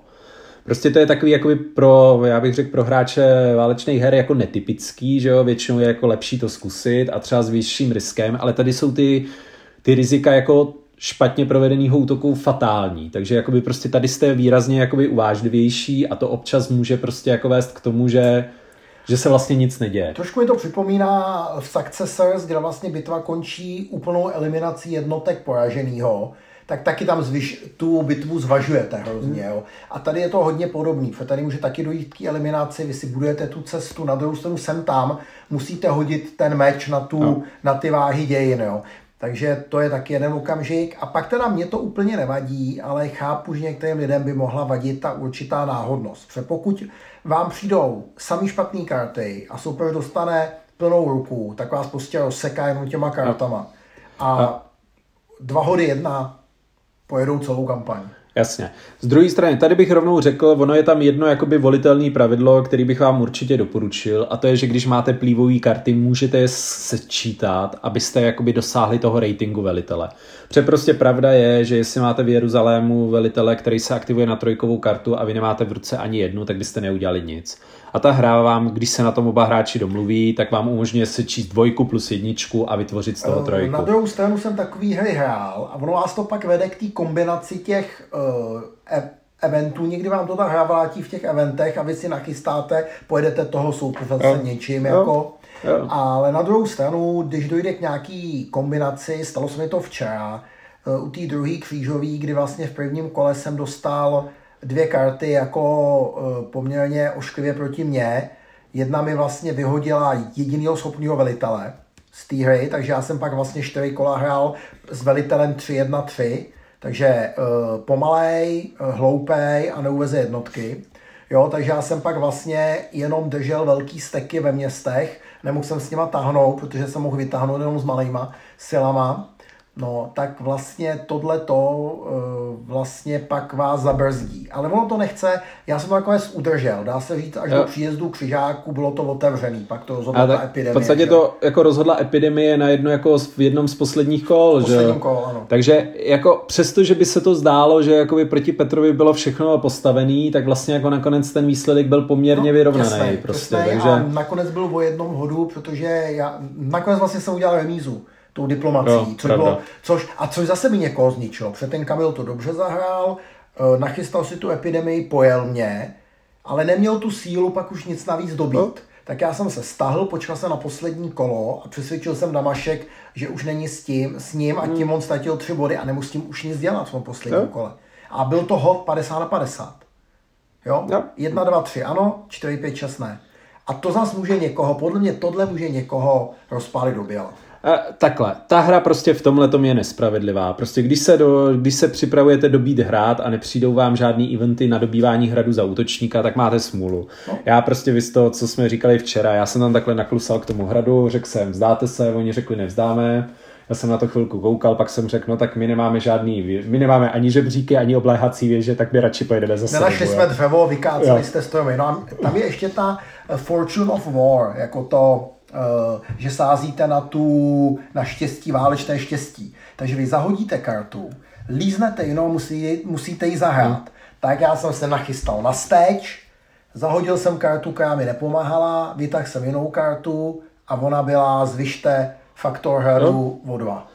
Prostě to je takový jakoby pro, já bych řekl, pro hráče válečných her jako netypický, že jo, většinou je jako lepší to zkusit a třeba s vyšším riskem, ale tady jsou ty, ty rizika jako špatně provedeného útoku fatální, takže jakoby prostě tady jste výrazně jakoby uvážlivější a to občas může prostě jako vést k tomu, že že se vlastně nic neděje. Trošku mi to připomíná v Successors, kde vlastně bitva končí úplnou eliminací jednotek poraženého, tak taky tam zvyš, tu bitvu zvažujete hrozně. Jo. A tady je to hodně podobný, protože tady může taky dojít k eliminaci, vy si budujete tu cestu, na druhou stranu sem tam, musíte hodit ten meč na, tu, no. na ty váhy dějin. Jo. Takže to je taky jeden okamžik. A pak teda mě to úplně nevadí, ale chápu, že některým lidem by mohla vadit ta určitá náhodnost. Protože pokud vám přijdou sami špatné karty a soupeř dostane plnou ruku, tak vás prostě rozseká jenom těma kartama. A dva hody jedna pojedou celou kampaň. Jasně. Z druhé strany, tady bych rovnou řekl, ono je tam jedno jakoby volitelné pravidlo, který bych vám určitě doporučil, a to je, že když máte plívové karty, můžete je sečítat, abyste jakoby dosáhli toho ratingu velitele. Protože prostě pravda je, že jestli máte v Jeruzalému velitele, který se aktivuje na trojkovou kartu a vy nemáte v ruce ani jednu, tak byste neudělali nic. A ta hra vám, když se na tom oba hráči domluví, tak vám umožňuje se číst dvojku plus jedničku a vytvořit z toho eh, trojku. Na druhou stranu jsem takový hry hrál a ono vás to pak vede k té kombinaci těch uh, eventů. Někdy vám to ta hra vrátí v těch eventech a vy si nachystáte, pojedete toho soupeře se něčím. Jo. Jako, jo. Ale na druhou stranu, když dojde k nějaký kombinaci, stalo se mi to včera, uh, u té druhé křížové, kdy vlastně v prvním kole jsem dostal dvě karty jako e, poměrně ošklivě proti mně. Jedna mi vlastně vyhodila jedinýho schopného velitele z té hry, takže já jsem pak vlastně čtyři kola hrál s velitelem 3-1-3, takže uh, pomalej, hloupej a neuveze jednotky. Jo, takže já jsem pak vlastně jenom držel velký steky ve městech, nemohl jsem s nima tahnout, protože jsem mohl vytáhnout jenom s malýma silama. No, tak vlastně tohle to uh, vlastně pak vás zabrzdí. Ale ono to nechce, já jsem to nakonec udržel, dá se říct, až jo. do příjezdu křižáku bylo to otevřený, pak to rozhodla ta epidemie. V podstatě že? to jako rozhodla epidemie na jedno jako v jednom z posledních kol, že? Kol, ano. Takže jako přesto, že by se to zdálo, že jakoby proti Petrovi bylo všechno postavený, tak vlastně jako nakonec ten výsledek byl poměrně no, vyrovnaný. Jasný, prostě, jasný, takže... A nakonec byl o jednom hodu, protože já nakonec vlastně jsem udělal remízu tou diplomací, jo, což bylo, což, a což zase mi někoho zničilo, protože ten Kamil to dobře zahrál, eh, nachystal si tu epidemii, pojel mě, ale neměl tu sílu pak už nic navíc dobít. Jo. Tak já jsem se stahl, počkal jsem na poslední kolo a přesvědčil jsem Damašek, že už není s tím, s ním a tím hmm. on ztratil tři body a nemusí tím už nic dělat v tom posledním jo. kole. A byl to hod 50 na 50. Jo? jo. 1, 2, 3 ano, 4, 5, 6 ne. A to zase může někoho, podle mě tohle může někoho rozpálit do běla. Takhle, ta hra prostě v tomhle je nespravedlivá. Prostě když se, do, když se připravujete dobít hrát a nepřijdou vám žádný eventy na dobývání hradu za útočníka, tak máte smůlu. No. Já prostě vy to, co jsme říkali včera, já jsem tam takhle naklusal k tomu hradu, řekl jsem, vzdáte se, oni řekli nevzdáme, já jsem na to chvilku koukal, pak jsem řekl, no tak my nemáme žádný, my nemáme ani žebříky, ani obléhací věže, tak my radši pojedeme zase. Nenašli jsme dřevo, vykáceli jste stromy. No a tam je ještě ta Fortune of War, jako to že sázíte na tu na štěstí, válečné štěstí. Takže vy zahodíte kartu, líznete jinou, musí, musíte ji zahrát. Hmm. Tak já jsem se nachystal na stage, zahodil jsem kartu, která mi nepomáhala, vytáhl jsem jinou kartu a ona byla zvyšte faktor hradu no. o dva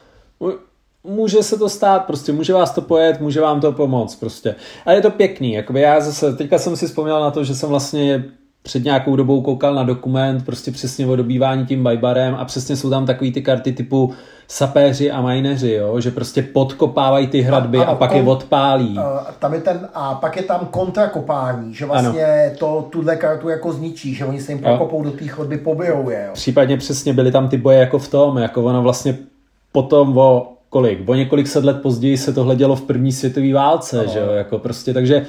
může se to stát, prostě může vás to pojet, může vám to pomoct, prostě. A je to pěkný, jakoby já zase, teďka jsem si vzpomněl na to, že jsem vlastně před nějakou dobou koukal na dokument prostě přesně o dobývání tím bajbarem a přesně jsou tam takový ty karty typu sapéři a mineři, jo? že prostě podkopávají ty hradby a, a, a pak kon, je odpálí. A, tam je ten, a pak je tam kontrakopání, že vlastně ano. to tuhle kartu jako zničí, že oni se jim prokopou do té chodby, pobijou je. Jo? Případně přesně byly tam ty boje jako v tom, jako ono vlastně potom o kolik, o několik set let později se tohle dělo v první světové válce, ano. že jo, jako prostě, takže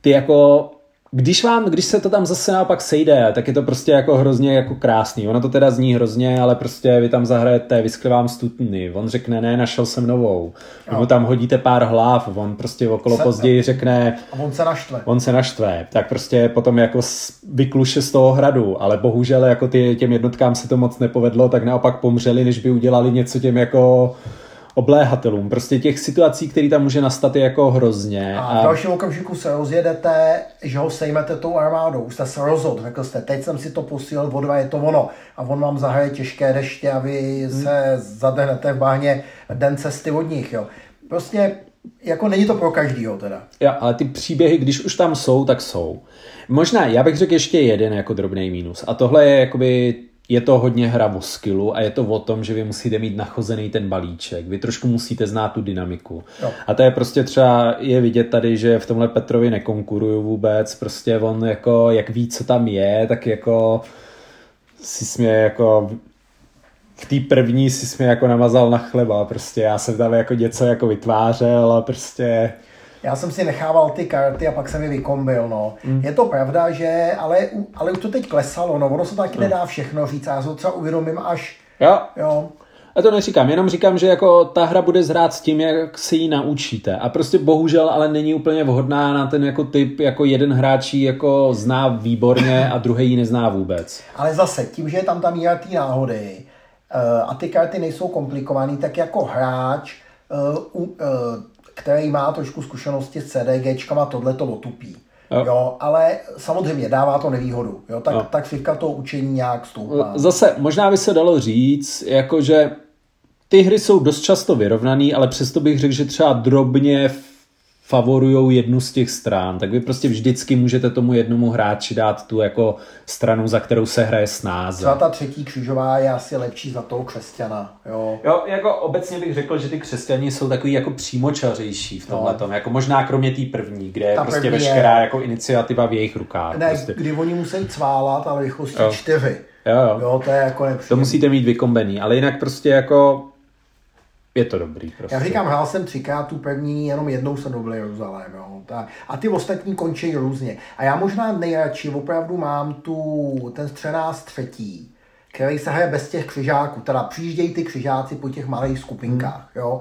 ty jako když vám, když se to tam zase naopak sejde, tak je to prostě jako hrozně jako krásný. Ono to teda zní hrozně, ale prostě vy tam zahrajete, vyskli vám stutny. On řekne, ne, našel jsem novou. Vy mu tam hodíte pár hlav, on prostě okolo se, později řekne... A on se naštve. On se naštve. Tak prostě potom jako vykluše z toho hradu, ale bohužel jako ty, těm jednotkám se to moc nepovedlo, tak naopak pomřeli, než by udělali něco těm jako obléhatelům. Prostě těch situací, které tam může nastat, je jako hrozně. A, a v dalším okamžiku se rozjedete, že ho sejmete tou armádou. Už jste se rozhodl, řekl jste, teď jsem si to posílil, vodva je to ono. A on vám zahraje těžké deště a vy hmm. se zadehnete v báhně den cesty od nich. Jo. Prostě jako není to pro každýho teda. Ja, ale ty příběhy, když už tam jsou, tak jsou. Možná, já bych řekl ještě jeden jako drobný mínus. A tohle je jakoby je to hodně hra o skillu a je to o tom, že vy musíte mít nachozený ten balíček. Vy trošku musíte znát tu dynamiku. Jo. A to je prostě třeba, je vidět tady, že v tomhle Petrovi nekonkuruju vůbec. Prostě on jako, jak ví, co tam je, tak jako si smě jako v té první si jsme jako namazal na chleba, prostě já jsem tam jako něco jako vytvářel a prostě já jsem si nechával ty karty a pak jsem je vykombil, no. Mm. Je to pravda, že, ale, ale už to teď klesalo, no. Ono se taky mm. nedá všechno říct já se to třeba uvědomím až, jo. jo. A to neříkám, jenom říkám, že jako ta hra bude zhrát s tím, jak se ji naučíte. A prostě bohužel ale není úplně vhodná na ten jako typ, jako jeden hráč jako zná výborně a druhý ji nezná vůbec. Ale zase, tím, že je tam ta míra té náhody uh, a ty karty nejsou komplikované, tak jako hráč uh, uh, který má trošku zkušenosti s CDGčkama, tohle to otupí. Jo. jo. ale samozřejmě dává to nevýhodu. Jo, tak, jo. tak fivka to učení nějak stoupá. Zase možná by se dalo říct, jakože ty hry jsou dost často vyrovnaný, ale přesto bych řekl, že třeba drobně favorují jednu z těch stran, tak vy prostě vždycky můžete tomu jednomu hráči dát tu jako stranu, za kterou se hraje snáze. Třeba ta třetí křižová je asi lepší za toho křesťana. Jo. jo, jako obecně bych řekl, že ty křesťani jsou takový jako přímočařejší v tomhle no. jako možná kromě té první, kde ta je prostě veškerá je... jako iniciativa v jejich rukách. Ne, prostě. kdy oni musí cválat, ale rychlosti čtyři. Jo, jo. jo, to je jako nepříjemný. To musíte mít vykombený, ale jinak prostě jako je to dobrý. Prostě. Já říkám, hrál jsem třikrát tu první, jenom jednou jsem dobil Jeruzalém. Jo. A ty ostatní končí různě. A já možná nejradši opravdu mám tu, ten střenář třetí, který se hraje bez těch křižáků. Teda přijíždějí ty křižáci po těch malých skupinkách. Hmm. Jo.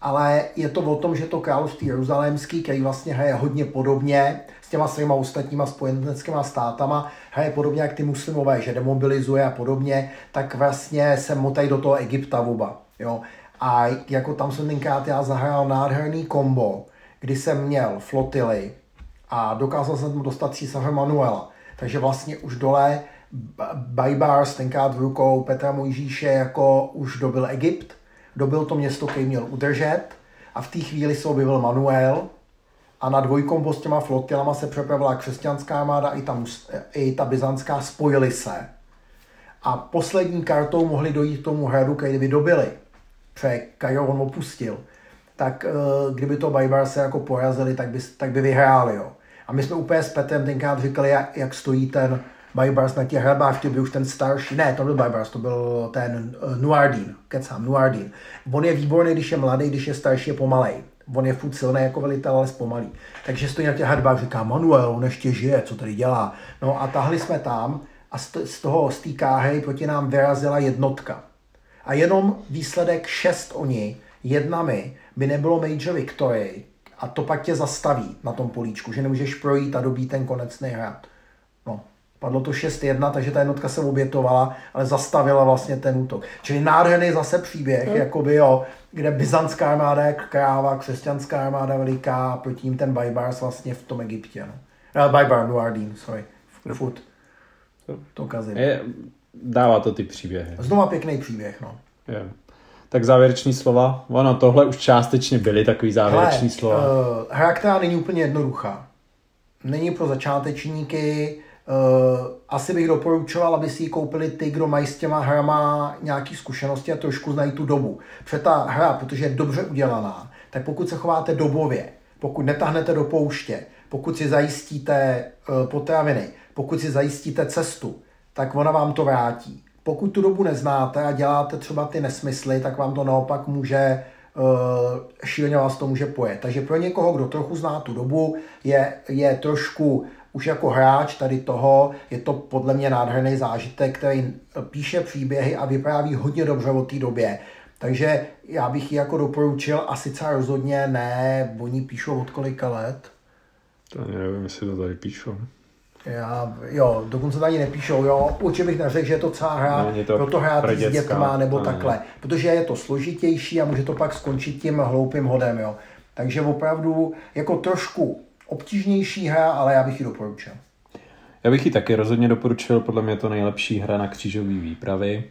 Ale je to o tom, že to království jeruzalémský, který vlastně hraje hodně podobně s těma svýma ostatníma spojeneckýma státama, hraje podobně jak ty muslimové, že demobilizuje a podobně, tak vlastně se motají do toho Egypta oba. Jo. A jako tam jsem tenkrát já zahrál nádherný kombo, kdy jsem měl flotily a dokázal jsem dostat císaře Manuela. Takže vlastně už dole Bajbars tenkrát v rukou Petra Mojžíše jako už dobil Egypt, dobil to město, který měl udržet a v té chvíli se objevil Manuel a na dvojkombo s těma flotilama se přepravila křesťanská armáda i ta, i ta byzantská, spojili se. A poslední kartou mohli dojít k tomu hradu, který by dobili protože Kajo on opustil, tak uh, kdyby to Bajbar se jako porazili, tak by, tak by vyhráli. Jo. A my jsme úplně s Petrem tenkrát říkali, jak, jak stojí ten Bajbars na těch hradbách, ty byl už ten starší, ne, to byl Bajbars, to byl ten uh, Nuardin, kecám, Nuardin. On je výborný, když je mladý, když je starší, je pomalej. On je furt silný jako velitel, ale zpomalý. Takže stojí na těch hradbách, říká, Manuel, on ještě žije, co tady dělá. No a tahli jsme tam a z toho, z té proti nám vyrazila jednotka a jenom výsledek 6 oni, jedna my, by nebylo Major Victory a to pak tě zastaví na tom políčku, že nemůžeš projít a dobít ten konecný hrad. No, padlo to 6-1, takže ta jednotka se obětovala, ale zastavila vlastně ten útok. Čili nádherný zase příběh, mm. jakoby jo, kde byzantská armáda je kráva, křesťanská armáda veliká, proti ním ten Baibars vlastně v tom Egyptě. No. Uh, Baibar, Nuardin, sorry, furt to kazím. Je, dává to ty příběhy. Znova pěkný příběh, no. Je. Tak závěreční slova. Ono, tohle už částečně byly takový závěreční Hele, slova. Uh, hra, která není úplně jednoduchá. Není pro začátečníky. Uh, asi bych doporučoval, aby si ji koupili ty, kdo mají s těma hrama nějaký zkušenosti a trošku znají tu dobu. Protože ta hra, protože je dobře udělaná, tak pokud se chováte dobově, pokud netahnete do pouště, pokud si zajistíte uh, potraviny, pokud si zajistíte cestu, tak ona vám to vrátí. Pokud tu dobu neznáte a děláte třeba ty nesmysly, tak vám to naopak může uh, šíleně vás to může pojet. Takže pro někoho, kdo trochu zná tu dobu, je, je trošku už jako hráč tady toho, je to podle mě nádherný zážitek, který píše příběhy a vypráví hodně dobře o té době. Takže já bych ji jako doporučil a sice rozhodně ne, oni píšou od kolika let? To nevím, jestli to tady píšou. Já, jo, dokonce to ani nepíšou, jo. Určitě bych neřekl, že je to celá hra, to pro to hrát s dětma nebo ne. takhle. Protože je to složitější a může to pak skončit tím hloupým hodem, jo. Takže opravdu jako trošku obtížnější hra, ale já bych ji doporučil. Já bych ji taky rozhodně doporučil, podle mě je to nejlepší hra na křížové výpravy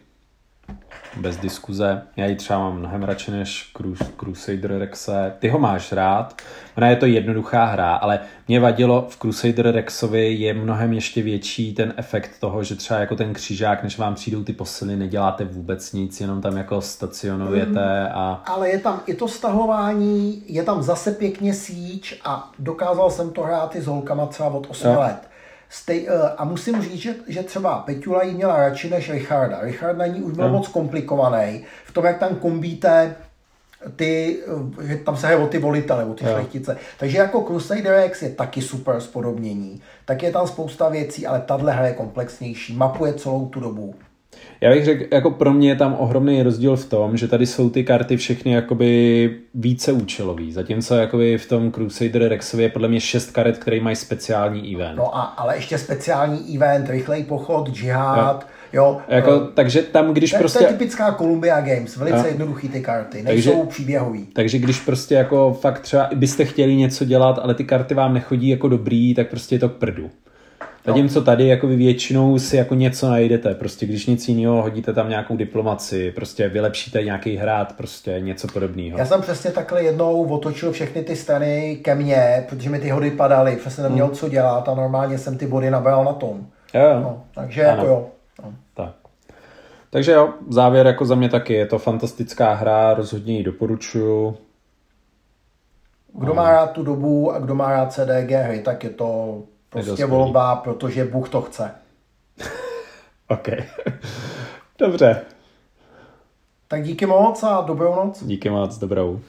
bez diskuze. Já ji třeba mám mnohem radši než Crusader Rexe. Ty ho máš rád, ona je to jednoduchá hra, ale mě vadilo v Crusader Rexovi je mnohem ještě větší ten efekt toho, že třeba jako ten křižák, než vám přijdou ty posily, neděláte vůbec nic, jenom tam jako stacionujete a... Ale je tam i to stahování, je tam zase pěkně síč a dokázal jsem to hrát i s holkama třeba od 8 jo. let Stej, uh, a musím říct, že, že třeba Peťula ji měla radši než Richarda. Richard na ní už byl no. moc komplikovaný. V tom, jak tam kombíte ty, eh, že tam se hraje o ty volitele, o ty yeah. šlechtice. Takže jako Crusader X je taky super spodobnění. Tak je tam spousta věcí, ale tahle hra je komplexnější. Mapuje celou tu dobu. Já bych řekl, jako pro mě je tam ohromný rozdíl v tom, že tady jsou ty karty všechny jakoby více účelový, zatímco jakoby v tom Crusader Rexovi je podle mě šest karet, které mají speciální event. No a, ale ještě speciální event, rychlej pochod, džihad, jo. jo jako, uh, takže tam, když to, prostě... To je typická Columbia Games, velice jo. jednoduchý ty karty, nejsou takže, příběhový. Takže když prostě jako fakt třeba byste chtěli něco dělat, ale ty karty vám nechodí jako dobrý, tak prostě je to k prdu. Zatímco tady jako vy většinou si jako něco najdete, prostě když nic jiného, hodíte tam nějakou diplomaci, prostě vylepšíte nějaký hrát, prostě něco podobného. Já jsem přesně takhle jednou otočil všechny ty strany ke mně, protože mi ty hody padaly, přesně neměl hmm. co dělat a normálně jsem ty body nabral na tom. Jo. No, takže ano. jako jo. No. Tak. Takže jo, závěr jako za mě taky, je to fantastická hra, rozhodně ji doporučuju. Kdo má rád tu dobu a kdo má rád CDG hry, tak je to Prostě volba, protože Bůh to chce. OK. Dobře. Tak díky moc a dobrou noc. Díky moc, dobrou.